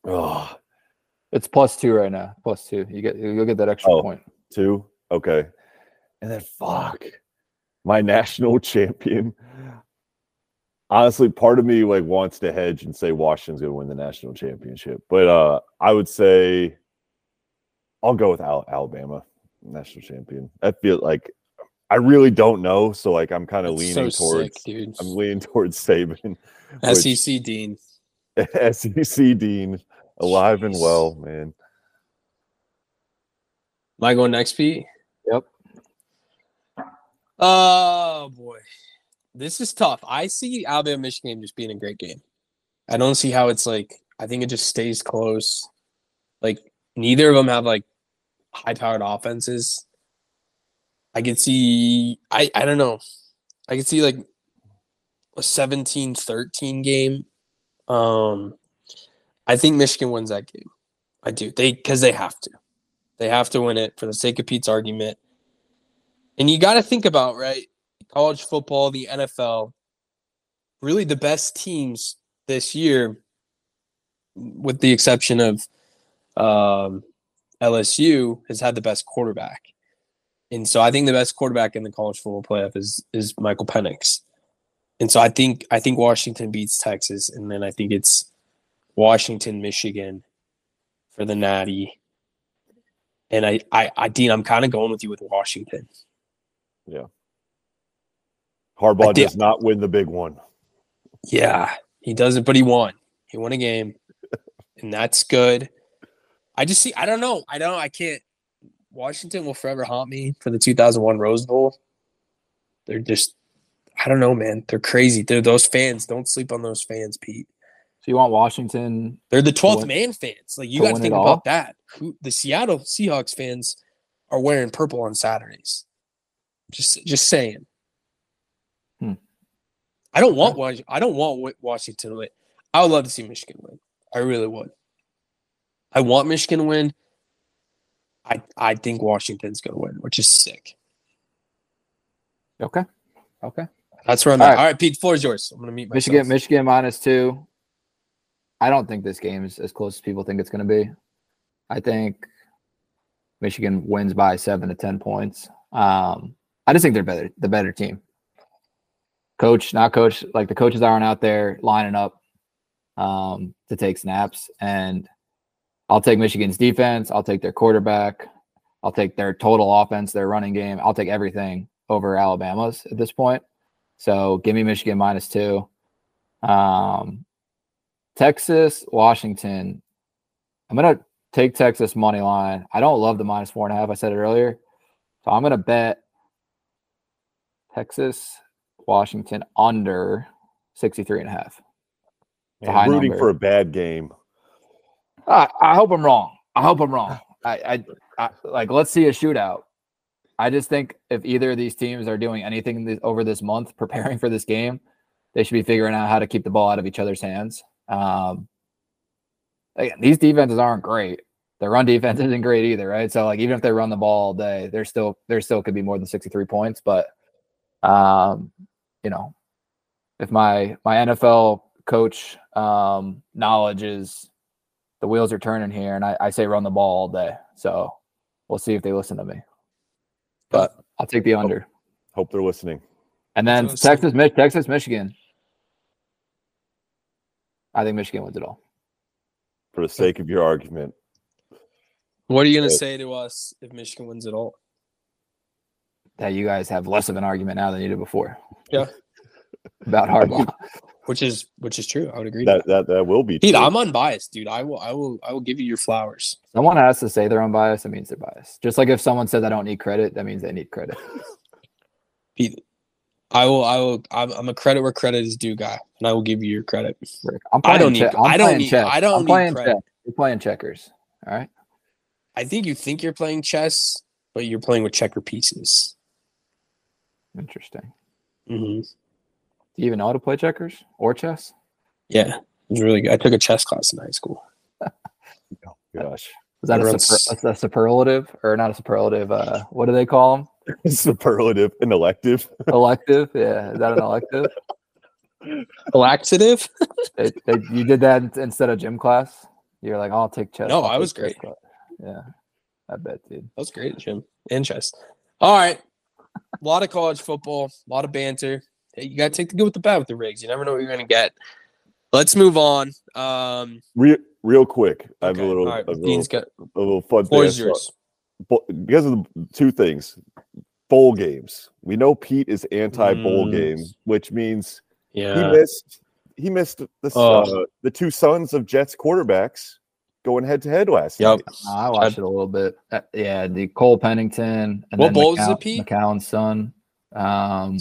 oh It's plus two right now. Plus two. You get you'll get that extra Oh. point. two. Okay. And then fuck my <laughs> national champion. Honestly, part of me like wants to hedge and say Washington's gonna win the national championship. But uh I would say I'll go with Al- Alabama, national champion. I feel like I really don't know. So like I'm kind of leaning so towards sick. I'm leaning towards Saban. <laughs> which- SEC Dean. <laughs> SEC Dean, alive and well, man. Am I going next, Pete? Oh boy, this is tough. I see Alabama Michigan just being a great game. I don't see how it's like. I think it just stays close. Like neither of them have like high-powered offenses. I could see. I I don't know. I could see like a 17-13 game. Um, I think Michigan wins that game. I do. They because they have to. They have to win it for the sake of Pete's argument. And you got to think about, right? College football, the NFL, really the best teams this year, with the exception of um, LSU, has had the best quarterback. And so I think the best quarterback in the college football playoff is is Michael Penix. And so I think I think Washington beats Texas, and then I think it's Washington, Michigan for the Natty. And I, I, I Dean, I'm kind of going with you with Washington. Harbaugh I does not win the big one. Yeah, he doesn't, but he won. He won a game, and that's good. I just see. I don't know. I don't. I can't. Washington will forever haunt me for the 2001 Rose Bowl. They're just. I don't know, man. They're crazy. They're those fans. Don't sleep on those fans, Pete. So you want Washington? They're the 12th win- man fans. Like you to got to think it all? about that. Who the Seattle Seahawks fans are wearing purple on Saturdays. Just just saying. Hmm. I don't want I don't want Washington to win. I would love to see Michigan win. I really would. I want Michigan to win. I I think Washington's going to win, which is sick. Okay. Okay. That's where I'm All at. right. All right, Pete, the floor is yours. I'm going to meet myself. Michigan, Michigan minus two. I don't think this game is as close as people think it's going to be. I think Michigan wins by seven to ten points. Um, I just think they're better, the better team. Coach, not coach, like the coaches aren't out there lining up um, to take snaps. And I'll take Michigan's defense. I'll take their quarterback. I'll take their total offense, their running game. I'll take everything over Alabama's at this point. So give me Michigan minus two. Um, Texas, Washington. I'm gonna take Texas money line. I don't love the minus four and a half. I said it earlier. So I'm gonna bet Texas, Washington under 63 and a half. Man, rooting number. for a bad game. I, I hope I'm wrong. I hope I'm wrong. I, I, I like let's see a shootout. I just think if either of these teams are doing anything th- over this month <laughs> preparing for this game, they should be figuring out how to keep the ball out of each other's hands. Um, again, these defenses aren't great. Their run defense isn't great either, right? So like even if they run the ball all day, there still there still could be more than 63 points. But um, you know, if my my NFL coach um knowledge is the wheels are turning here and I, I say run the ball all day. So we'll see if they listen to me. But I'll take the under. Hope they're listening. And then That's what I was Texas, Mi- Texas, Michigan. I think Michigan wins it all. For the sake of your argument, What are you gonna say to us if Michigan wins it all? That you guys have less of an argument now than you did before. Yeah. <laughs> About Harbaugh. Which is which is true. I would agree. that that. that that will be. Pete, true. I'm unbiased, dude. I will I will I will give you your flowers. Someone has to say they're unbiased. That means they're biased. Just like if someone says I don't need credit, that means they need credit. <laughs> Pete, I will I will I'm, I'm a credit where credit is due guy, and I will give you your credit. I'm I don't playing need- che- I'm I don't need- chess. I don't I'm need playing credit. chess. You're playing checkers. All right. I think you think you're playing chess, but you're playing with checker pieces. Interesting. Mm-hmm. Do you even know how to play checkers or chess? Yeah, it was really good. I took a chess class in high school. <laughs> Gosh, Is that a, super, a superlative or not a superlative? Uh, what do they call them? <laughs> superlative and elective. <laughs> Elective? Yeah, is that an elective? Laxative? They, they, you did that instead of gym class. You're like, I'll take chess. No, I'll I was great. class." Yeah, I bet, dude. That was great, Jim. And chess. All right. A <laughs> lot of college football, a lot of banter. Hey, you got to take the good with the bad with the rigs. You never know what you're going to get. Let's move on. Um, Real, real quick, I have a little, all right, a little, got a little fun thing. floor I is saw. yours. Because of the two things bowl games we know pete is anti-bowl Mm. game which means yeah. he missed he missed the uh, the two sons of jets quarterbacks going head to head last Yep. night Uh, I watched it a little bit. Uh, yeah, the Cole Pennington and What then bowl is it, Pete? McCown's son. Um,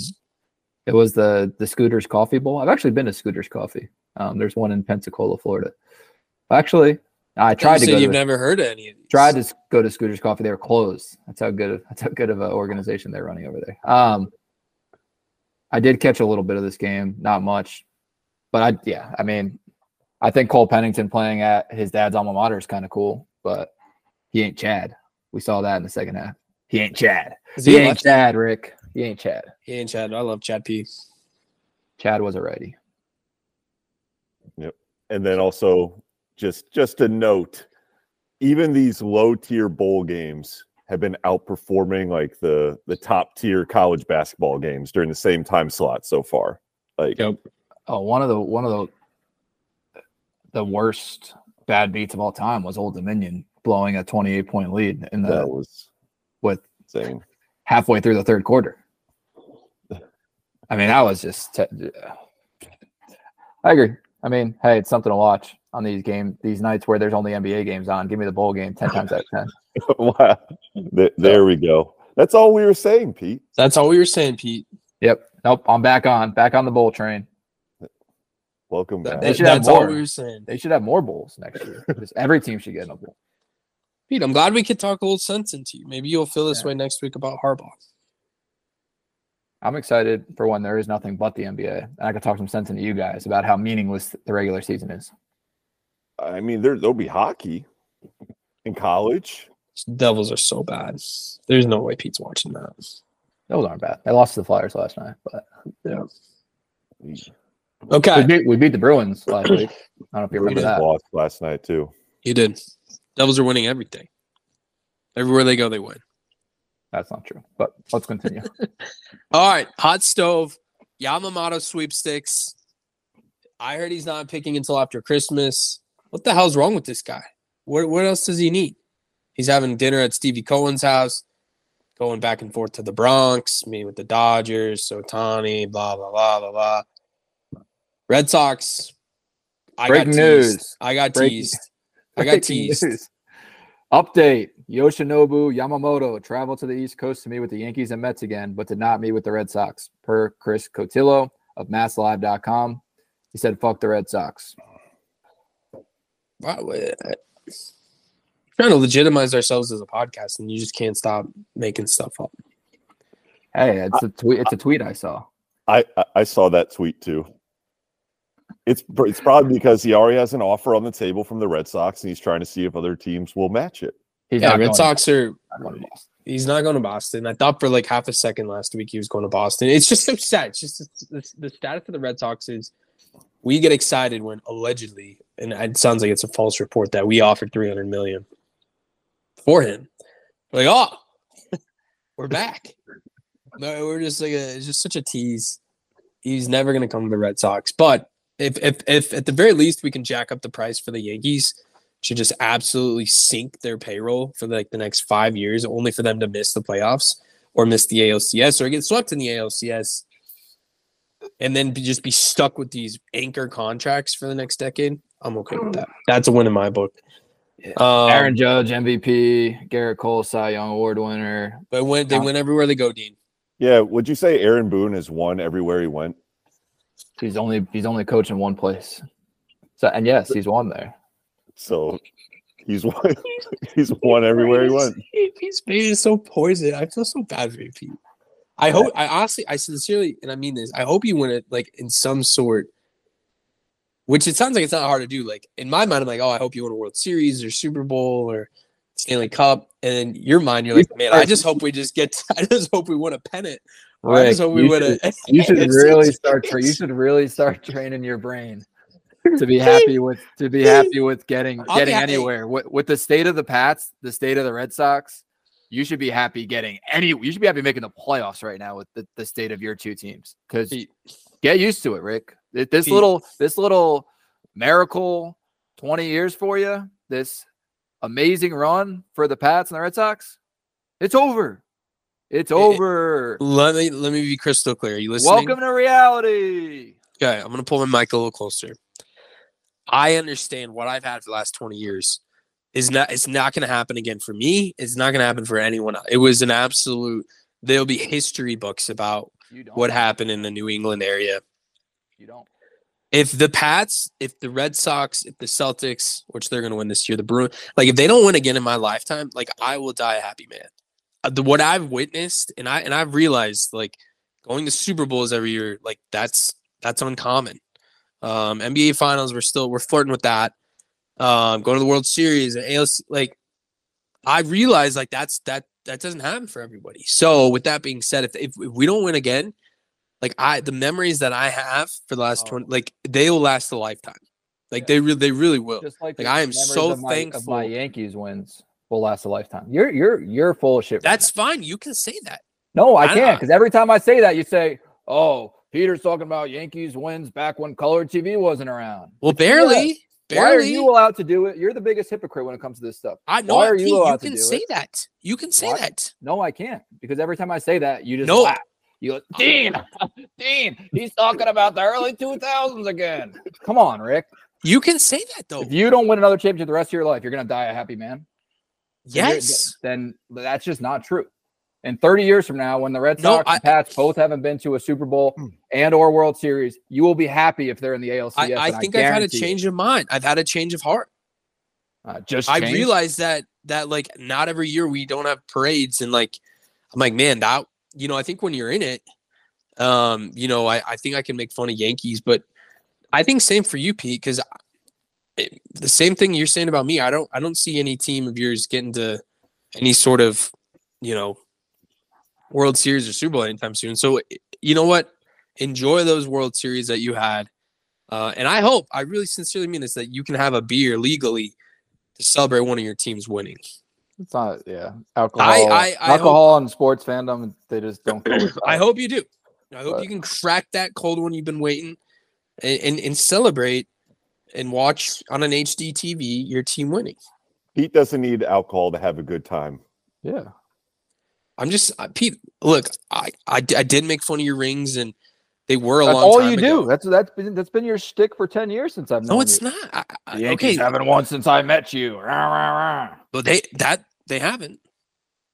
it was the the Scooters Coffee Bowl. I've actually been to Scooters Coffee. Um, there's one in Pensacola, Florida. Actually, I tried you to go. To you've the- never heard of any of these. tried to go to Scooters Coffee. They were closed. That's how good. Of, that's how good of an organization they're running over there. Um, I did catch a little bit of this game, not much, but I yeah. I mean, I think Cole Pennington playing at his dad's alma mater is kind of cool, but he ain't Chad. We saw that in the second half. He ain't Chad. He he, ain't lefty? Chad, Rick. He ain't Chad. He ain't Chad. I love Chad P. Chad was a righty. Yep. And then also just just a note even these low tier bowl games have been outperforming like the the top tier college basketball games during the same time slot so far like Yep. Oh, one of the one of the the worst bad beats of all time was Old Dominion blowing a 28 point lead in the that was with insane halfway through the third quarter. I mean, that was just. Te- I agree. I mean, hey, it's something to watch on these game these nights where there's only NBA games on. Give me the bowl game ten times out of ten. <laughs> wow Th- there we go that's all we were saying pete That's all we were saying, Pete. Yep. Nope. I'm back on. Back on the bowl train. Welcome back They should have that's all more. we were saying. They should have more bowls next year. <laughs> Just every team should get in a bowl. Pete, I'm glad we could talk a little sense into you. Maybe you'll feel this Yeah. way next week about Harbaugh. I'm excited for when there is nothing but the NBA. And I can talk some sense into you guys about how meaningless the regular season is. i mean there, there'll be hockey in college Devils are so bad. There's no way Pete's watching that. Those aren't bad. They lost to the Flyers last night, but We Okay, we beat, we beat the Bruins last week. I don't know if you remember just that. lost last night too you did. Devils are winning everything. Everywhere they go, they win. That's not true. But let's continue. <laughs> All right, hot stove, Yamamoto sweepstakes. I heard he's not picking until after Christmas. What the hell's wrong with this guy? What what else does he need? He's having dinner at Stevie Cohen's house, going back and forth to the Bronx, meeting with the Dodgers, Ohtani, blah blah blah blah blah. Red Sox. I Breaking got news. teased. I got Breaking- teased. I got teased. news. Update: Yoshinobu Yamamoto traveled to the East Coast to meet with the Yankees and Mets again, but did not meet with the Red Sox. Per Chris Cotillo of MassLive.com, he said, "Fuck the Red Sox." Wow, trying to legitimize ourselves as a podcast, and you just can't stop making stuff up. Hey, it's a tweet. It's a tweet I saw. I, I I saw that tweet too. It's it's probably because he already has an offer on the table from the Red Sox, and he's trying to see if other teams will match it. He's yeah, not Red going- Sox are. not to Boston. He's not going to Boston. I thought for like half a second last week he was going to Boston. It's just so sad. It's just it's, the, the status of the Red Sox is we get excited when allegedly, and it sounds like it's a false report that we offered three hundred million for him. We're like, oh, <laughs> we're back. No, we're just like a, it's just such a tease. He's never going to come to the Red Sox. But if if if at the very least we can jack up the price for the Yankees, to just absolutely sink their payroll for like the next five years, only for them to miss the playoffs or miss the ALCS or get swept in the ALCS, and then be, just be stuck with these anchor contracts for the next decade. I'm okay with that. That's a win in my book. Um, Aaron Judge MVP, Gerrit Cole Cy Young Award winner. but when they win everywhere they go, Dean. Yeah, would you say Aaron Boone has won everywhere he went? He's only he's only coached in one place. So and yes, he's won there. So he's won. <laughs> he's won everywhere he went. He's made it so poison. I feel so bad for you, Pete. I hope. I honestly, I sincerely, and I mean this. I hope you win it like in some sort. Which it sounds like it's not hard to do. Like in my mind, I'm like, oh, I hope you win a World Series or Super Bowl or Stanley Cup. And in your mind, you're like, man, I just hope we just get. <laughs> I just hope we win a pennant. I Rick, just hope we you win should, <laughs> you should really start. Tra- you <laughs> should really start training your brain to be happy with to be happy with getting getting anywhere with, with the state of the Pats, the state of the Red Sox. You should be happy getting any. You should be happy making the playoffs right now with the, the state of your two teams. Because get used to it, Rick. This little this little miracle twenty years for you. This amazing run for the Pats and the Red Sox. It's over. It's over. Let me let me be crystal clear. Are you listening? Welcome to reality. Okay, I'm gonna pull my mic a little closer. I understand what I've had for the last 20 years is not it's not gonna happen again for me. It's not gonna happen for anyone else. It was an absolute there'll be history books about what happened in the New England area. You don't. If the Pats, if the Red Sox, if the Celtics, which they're gonna win this year, the Bruins, like if they don't win again in my lifetime, like I will die a happy man. Uh, the, what I've witnessed and I and I've realized like going to Super Bowls every year, like that's that's uncommon. Um, NBA Finals, we're still we're flirting with that. Um, going to the World Series and ALC, like I realize like that's that that doesn't happen for everybody. So with that being said, if if, if we don't win again, like I the memories that I have for the last Oh. twenty, like they will last a lifetime. Like they really they really will. Just like, Like, I am so my, of thankful. my Yankees wins will last a lifetime. You're you're you're full of shit. right That's fine. You can say that. No, I I can't because every time I say that, you say, "Oh, Peter's talking about Yankees wins back when color TV wasn't around." Well, But you barely, Why are barely. you allowed to do it? You're the biggest hypocrite when it comes to this stuff. I know. why are you allowed to can do say it? that. You can say Why- that. No, I can't because every time I say that, you just No. laugh. You go, oh, Dean, <laughs> Dean, he's talking about the early 2000s again. Come on, Rick. You can say that though. If you don't win another championship the rest of your life, you're gonna die a happy man. Yes. Then that's just not true. And 30 years from now, when the Red No, Sox I- and Pats both haven't been to a Super Bowl and or World Series, you will be happy if they're in the ALCS. I, I think I've had a change of mind. I've had a change of heart. uh, just I realized that that like not every year we don't have parades and like I'm like, man, that you know, I think when you're in it, um, you know, I, I think I can make fun of Yankees, but I think same for you, Pete, because the same thing you're saying about me. I don't I don't see any team of yours getting to any sort of, you know, World Series or Super Bowl anytime soon. So you know what? Enjoy those World Series that you had. Uh, and I hope, I really sincerely mean this, that you can have a beer legally to celebrate one of your teams winning. It's not. Yeah, alcohol. I- I alcohol and sports fandom. They just don't. <clears throat> I hope you do. I hope But- you can crack that cold one you've been waiting and, and, and celebrate and watch on an HD TV your team winning. Pete doesn't need alcohol to have a good time. Yeah. I'm just uh, Pete. Look, I, I I did make fun of your rings, and they were a That's long all time you ago. do. That's that's been that's been your shtick for ten years since I've known No, it's you. not. I, I, The Yankees okay, haven't won since I met you. Rah, rah, rah. but they that they haven't.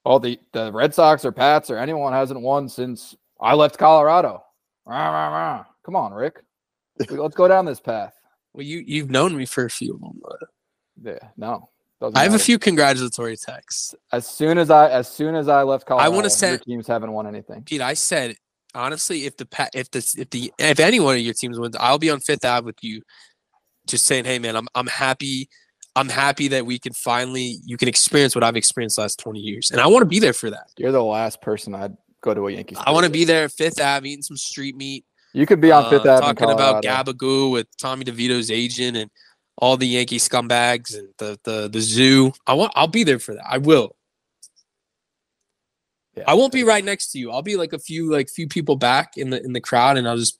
Oh, the the Red Sox or Pats or anyone hasn't won since I left Colorado. Rah, rah, rah. Come on, Rick. Let's go down this path. Well, you you've known me for a few of them. but Yeah, no. I have a few congratulatory texts. As soon as I as soon as I left Colorado, wanna your send- teams haven't won anything. Pete, I said honestly, if the if the if the if any one of your teams wins, I'll be on Fifth Ave with you, just saying, hey man, I'm I'm happy. I'm happy that we can finally you can experience what I've experienced the last 20 years, and I want to be there for that. You're the last person I'd go to a Yankees. I want to be there at Fifth Ave, eating some street meat, You could be on Fifth uh, Avenue. in talking about. Gabagoo with Tommy DeVito's agent and all the Yankee scumbags and the the the zoo. I want. I'll be there for that. I will. Yeah. I won't be right next to you. I'll be like a few like few people back in the in the crowd, and I'll just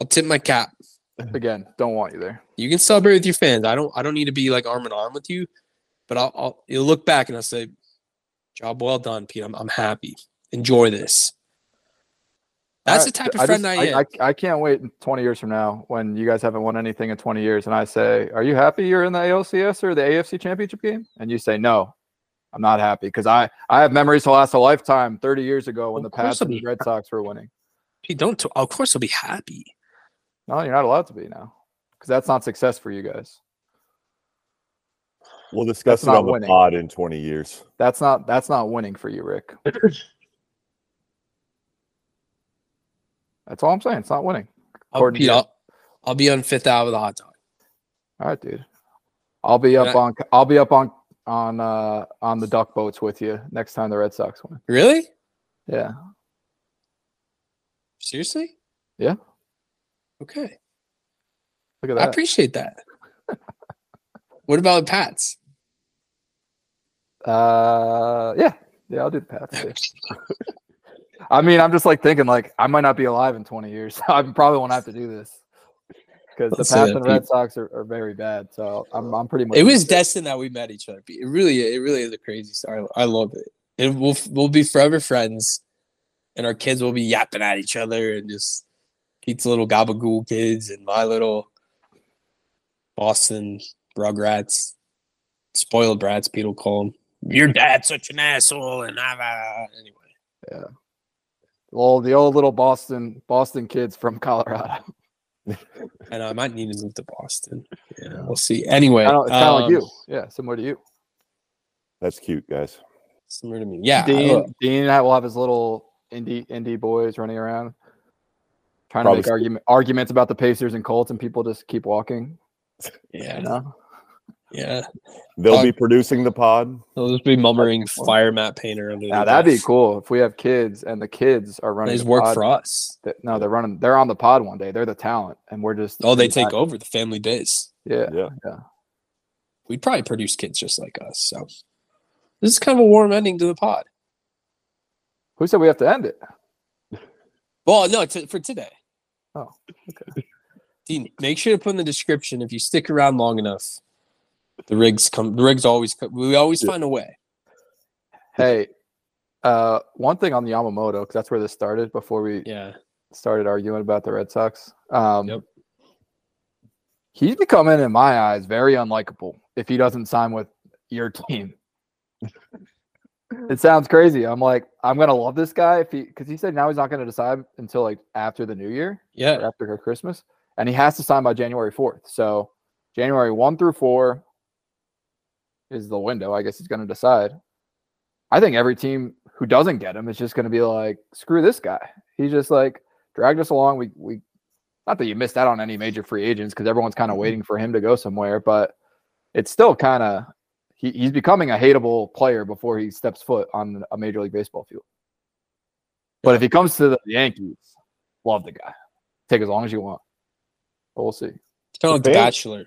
I'll tip my cap. Again, don't want you there. You can celebrate with your fans. I don't I don't need to be like arm in arm with you, but I'll, I'll you'll look back and I'll say, "Job well done, Pete. I'm I'm happy. Enjoy this." That's I- the type of I friend just- I am. I, I can't wait 20 years from now when you guys haven't won anything in 20 years, and I say, "Are you happy you're in the ALCS or the AFC Championship game?" And you say, "No, I'm not happy because I I have memories to last a lifetime. 30 years ago when Of the course Pats and the be Red Sox were winning. Pete, don't. T- of course, I'll be happy. No, you're not allowed to be now because that's not success for you guys. We'll discuss That's it not on the winning. pod in 20 years. That's not that's not winning for you, Rick. <laughs> That's all I'm saying. It's not winning. I'll, to Pete. I'll, be on Fifth Ave with a hot dog. All right, dude. I'll be up on I'll be up on on uh on the duck boats with you next time the Red Sox win. Really? Yeah. Seriously? Yeah. Okay. Look at that. I appreciate that. <laughs> what about the Pats? uh yeah. Yeah, I'll do the Pats. <laughs> I mean, I'm just like thinking like I might not be alive in 20 years. <laughs> I probably won't have to do this. Because the Pats and Red Sox are, are very bad. So I'm I'm pretty much It was destined that we met each other. It really, it really is a crazy story. I love it. And we'll we'll be forever friends, and our kids will be yapping at each other and just Pete's little gabagool kids and my little Boston Rugrats, spoiled brats. Pete will call them. Your dad's such an asshole, and ah, ah, anyway. Well the old little Boston Boston kids from Colorado. <laughs> And I might need to move to Boston. Yeah, we'll see. Anyway, I don't, it's kind of like um, you. Yeah, similar to you. That's cute, guys. Similar to me. Yeah. I Dean, and I will have his little indie indie boys running around, trying Probably to make argument, arguments about the Pacers and Colts, and people just keep walking. <laughs> yeah. You know, Yeah. They'll Uh, be producing the pod. They'll just be mummering fire Matt Painter under now that'd be cool if we have kids and the kids are running. They the work pod. for us. Th- No, they're running. They're on the pod one day. They're the talent, and we're just. Oh, they take back. over the family biz. Yeah, Yeah. We'd probably produce kids just like us. So this is kind of a warm ending to the pod. who said we have to end it? Well, no, t- for today. Oh, okay. Dean, make sure to put in the description if you stick around long enough. The rigs come. The rigs always come. We always Yeah. find a way. Hey, uh, one thing on the Yamamoto because that's where this started before we Yeah. started arguing about the Red Sox. Um, Yep. He's becoming, in my eyes, very unlikable if he doesn't sign with your team. it sounds crazy. I'm like, I'm gonna love this guy if he because he said now he's not gonna decide until like after the new year or Yeah. after Christmas, and he has to sign by January 4th. So January 1 through 4 is the window. I guess he's gonna decide. I think every team who doesn't get him is just gonna be like, screw this guy. He's just like dragged us along. We we not that you missed out on any major free agents because everyone's kind of mm-hmm. waiting for him to go somewhere, but it's still kind of he, he's becoming a hateable player before he steps foot on a major league baseball field. But if he comes to the Yankees, love the guy. Take as long as you want. But we'll see. Kind of the fan- Bachelor.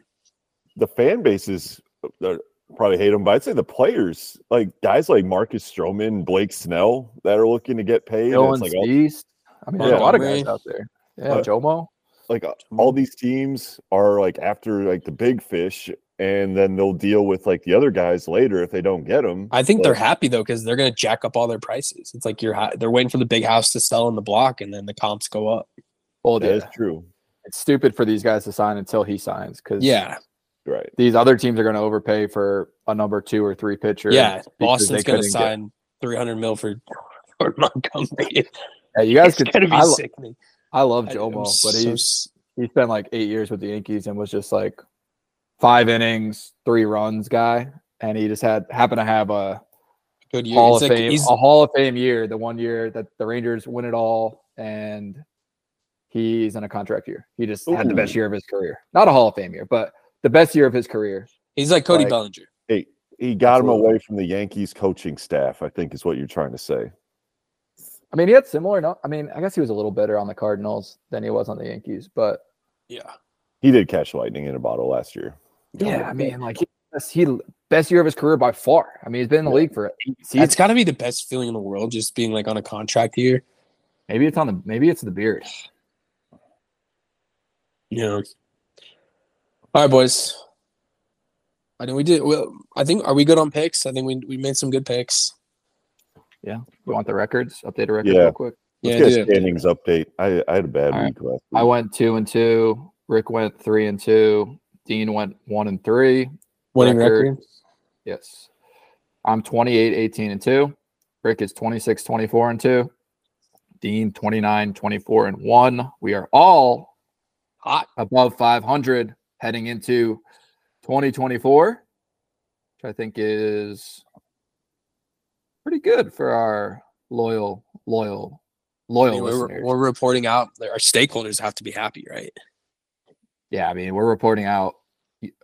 The fan bases are, uh, probably hate them, but I'd say the players, like guys like Marcus Stroman, Blake Snell, that are looking to get paid. and Dylan It's like all, Beast. I mean, there's a lot of guys out there. Yeah, But- Jomo. like uh, all these teams are like after like the big fish, and then they'll deal with like the other guys later if they don't get them. I think they're happy though because they're going to jack up all their prices. It's like you're hi- they're waiting for the big house to sell in the block, and then the comps go up. Well, That yeah, is true, it's stupid for these guys to sign until he signs because Yeah, right? these other teams are going to overpay for a number two or three pitcher. yeah. Boston's going to couldn't get- sign 300 mil for <laughs> for Montgomery. Yeah, you guys It's could. going to be I, lo- sickening. I love I- Jomo, I'm but so he's s- he spent like eight years with the Yankees and was just like five innings, three runs guy, and he just had happened to have a good year. Hall It's of like Fame, he's- a Hall of Fame year, the one year that the Rangers win it all, and he's in a contract year. He just had the best year of his career. Not a Hall of Fame year, but the best year of his career. he's like Cody like- Bellinger. Hey, he got him Absolutely. away from the Yankees coaching staff. I think is what you're trying to say. I mean, he had similar. No, I mean, I guess he was a little better on the Cardinals than he was on the Yankees, but Yeah, He did catch lightning in a bottle last year. yeah, I mean, like he, he best year of his career by far. I mean, he's been in the Yeah. league for eight that's seasons. got to be the best feeling in the world, just being like on a contract year. Maybe it's on the maybe it's the beard. You know. All right, boys. I think we did. Well, I think are we good on picks? I think we we made some good picks. Yeah, you want the records? Update a record Yeah. real quick. Yeah, Let's I get a standings update. I, I had a bad All right. week last I went two and two. Rick went three and two. Dean went one and three. winning record. record. Yes. I'm 28, 18 and 2. Rick is 26, 24 and 2. Dean 29, 24 and 1. We are all Hot. above 500 heading into 2024, which I think is pretty good for our loyal, loyal, loyal Anyway, listeners. we're, we're reporting out. Our stakeholders have to be happy, right? yeah, I mean, we're reporting out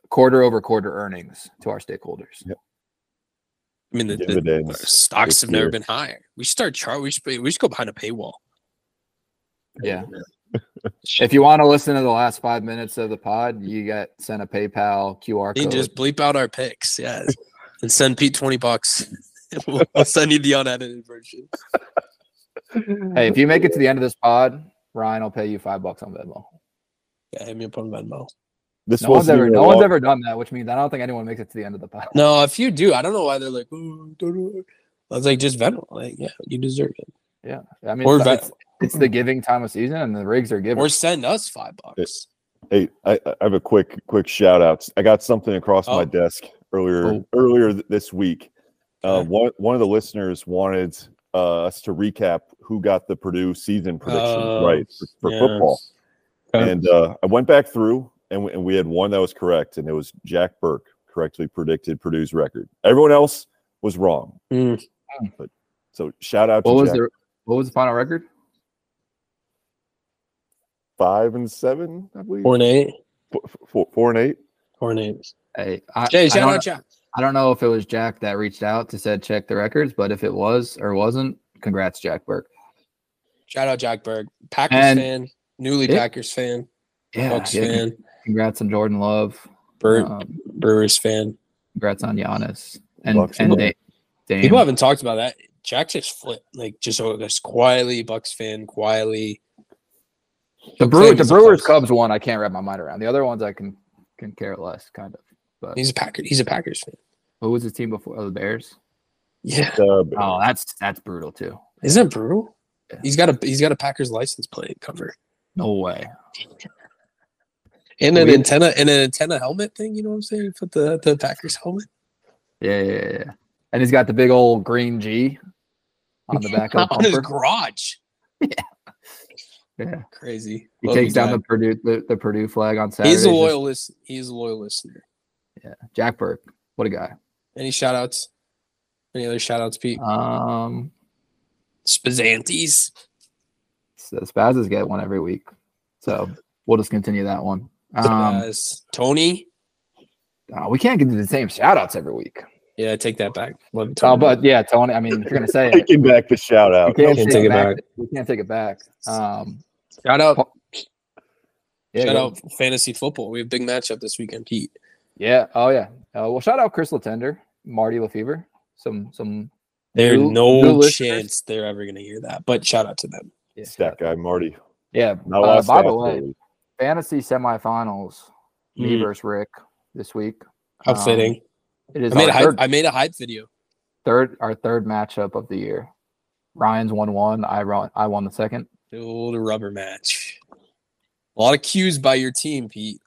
quarter over quarter earnings to our stakeholders. I mean, the, the stocks this have never year. been higher. We should start chart. We should we should go behind a paywall. Yeah. <laughs> If you want to listen to the last five minutes of the pod, you get sent a PayPal QR You code. just bleep out our picks, yeah, and send Pete twenty bucks. we'll, <laughs> we'll send you the unedited version. hey, if you make it to the end of this pod, Ryan I'll pay you five bucks on Venmo. Yeah, hit me up on Venmo. This No one's wasn't ever, no one's ever done that, which means I don't think anyone makes it to the end of the pod. No, if you do, I don't know why they're like. "Oh, don't know." I was like, just Venmo. Like, yeah, you deserve it. Yeah, I mean, Or it's, Ven- it's, it's the giving time of season, and the rigs are giving. Or send us five bucks. Hey, I, I have a quick quick shout out. I got something across Oh. my desk earlier Oh. earlier this week. Uh, one one of the listeners wanted uh, us to recap who got the Purdue season predictions Oh, right for, for yeah. football, Okay. and uh, I went back through and we, and we had one that was correct, and it was Jack Burke correctly predicted Purdue's record. Everyone else was wrong. Mm. So shout out what to was Jack. the what was the final record? Five and seven, I believe. Four and eight. Four- four- four and eight. Four and eight. Hey, I, Jay, I shout don't, out Jack. I don't know if it was Jack that reached out to said check the records, but if it was or wasn't, congrats, Jack Burke. Shout out Jack Berg. Packers And- fan. Newly Yeah. Packers fan. Yeah, Bucks yeah. fan. Congrats on Jordan Love. Bur- Um, Brewers fan. congrats on Giannis and Bucks and and Da- Dame. People haven't talked about that. Jack just flipped. Like just, just quietly, Bucks fan, quietly. The Claim Brewers, the Brewers. Cubs one, I can't wrap my mind around. The other ones, I can can care less, kind of. But He's a Packer. He's a Packers fan. who was his team before? Oh, the Bears. Yeah. Uh, Oh, that's that's brutal too. Isn't it brutal? Yeah. He's got a he's got a Packers license plate cover. No way. And an We- antenna and an antenna helmet thing, you know what I'm saying? Put the, the Packers helmet. Yeah, yeah, yeah, yeah. And he's got the big old green G on the <laughs> back of the on his garage. <laughs> Yeah, Yeah, crazy. he Love takes down Jack. the Purdue the, the Purdue flag on Saturday. He's a loyal listen. He's a loyal listener. Yeah, Jack Burke. What a guy. Any shout outs? Any other shout outs, Pete? Um, Spazantes. so Spazzes get one every week, so we'll just continue that one. Um, Spaz. Tony. uh, we can't get to the same shout outs every week. Yeah, take that back. Love you, Oh, but yeah, Tony. I mean, if you're gonna say <laughs> it, taking back the shout we out. can't, Can't take, take it it back. back. We can't take it back. Um, shout out yeah, shout out fantasy football. We have a big matchup this weekend, Pete. Yeah. Oh yeah. Uh, well, shout out Chris Latender, Marty Lefevre. Some some. There's New- no new listeners? chance they're ever going to hear that. But shout out to them. Yeah, Stat guy Marty. yeah. Not a lot Uh, by the way, fantasy semifinals. Me Mm, versus Rick this week. how Um, fitting. It is I made a hype. third, I made a hype video. third our third matchup of the year. Ryan's won one. I won. I won the second. The old rubber match. A lot of cues by your team, Pete.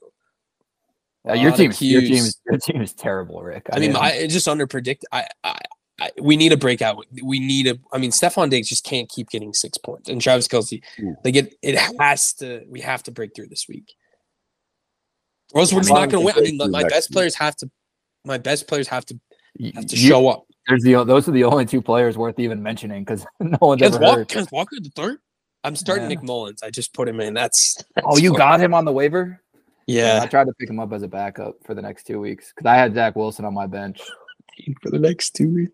Uh, your team. Your team. Is, your team is terrible, Rick. I mean, I it just underpredict. I, I, I, we need a breakout. We need a. I mean, Stefon Diggs just can't keep getting six points, and Travis Kelce. Ooh. They get it has to. We have to break through this week, or else I we're just mean, not going to win. I mean, my best week. players have to. My best players have to have to you- show up. There's the those are the only two players worth even mentioning because <laughs> no one's Kenneth ever Walker, heard. Kenneth Walker, the third. I'm starting Yeah. Nick Mullens. I just put him in. That's, Oh, you fine. got him on the waiver? I yeah I tried to pick him up as a backup for the next two weeks because I had Zach Wilson on my bench. <sighs> for the next two weeks.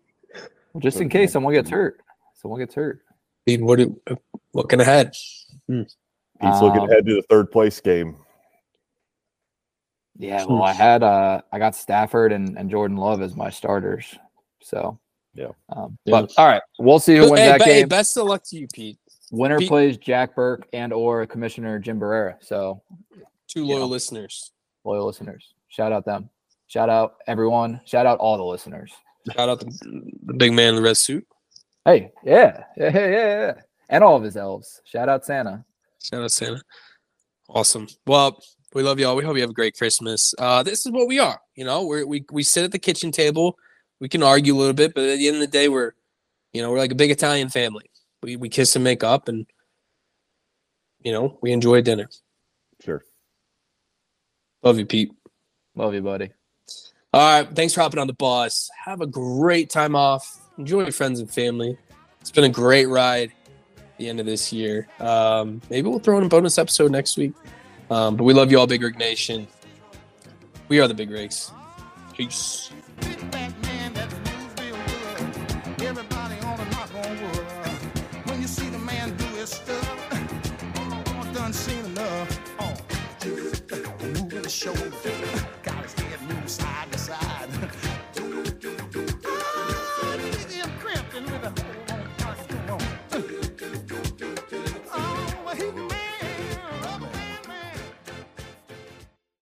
Well, just in case someone gets hurt. Someone gets hurt. I mean, what? do- Looking ahead. He's looking Um, ahead to the third place game. Yeah, well, I had uh I got Stafford and, and Jordan Love as my starters. So Yeah. Um, Yeah. but all right, we'll see who wins Hey, that be- hey, game. best of luck to you, Pete. Winner Pete- plays Jack Burke and or Commissioner Jim Barrera. So Two Yeah. loyal listeners. loyal listeners, shout out them. Shout out everyone. Shout out all the listeners. Shout out the, the big man in the red suit. Hey, yeah, yeah, yeah, yeah, yeah. and all of his elves. Shout out Santa. Shout out Santa. Awesome. Well, we love y'all. We hope you have a great Christmas. Uh, this is what we are. You know, we're, we we sit at the kitchen table. We can argue a little bit, but at the end of the day, we're you know we're like a big Italian family. We we kiss and make up, and you know we enjoy dinner. Sure. Love you, Pete. Love you, buddy. All right. Thanks for hopping on the bus. Have a great time off. Enjoy your friends and family. It's been a great ride at the end of this year. Um, maybe we'll throw in a bonus episode next week. Um, but we love you all, Big Rig Nation. We are the Big Rigs. Peace. Oh. Oh, the show.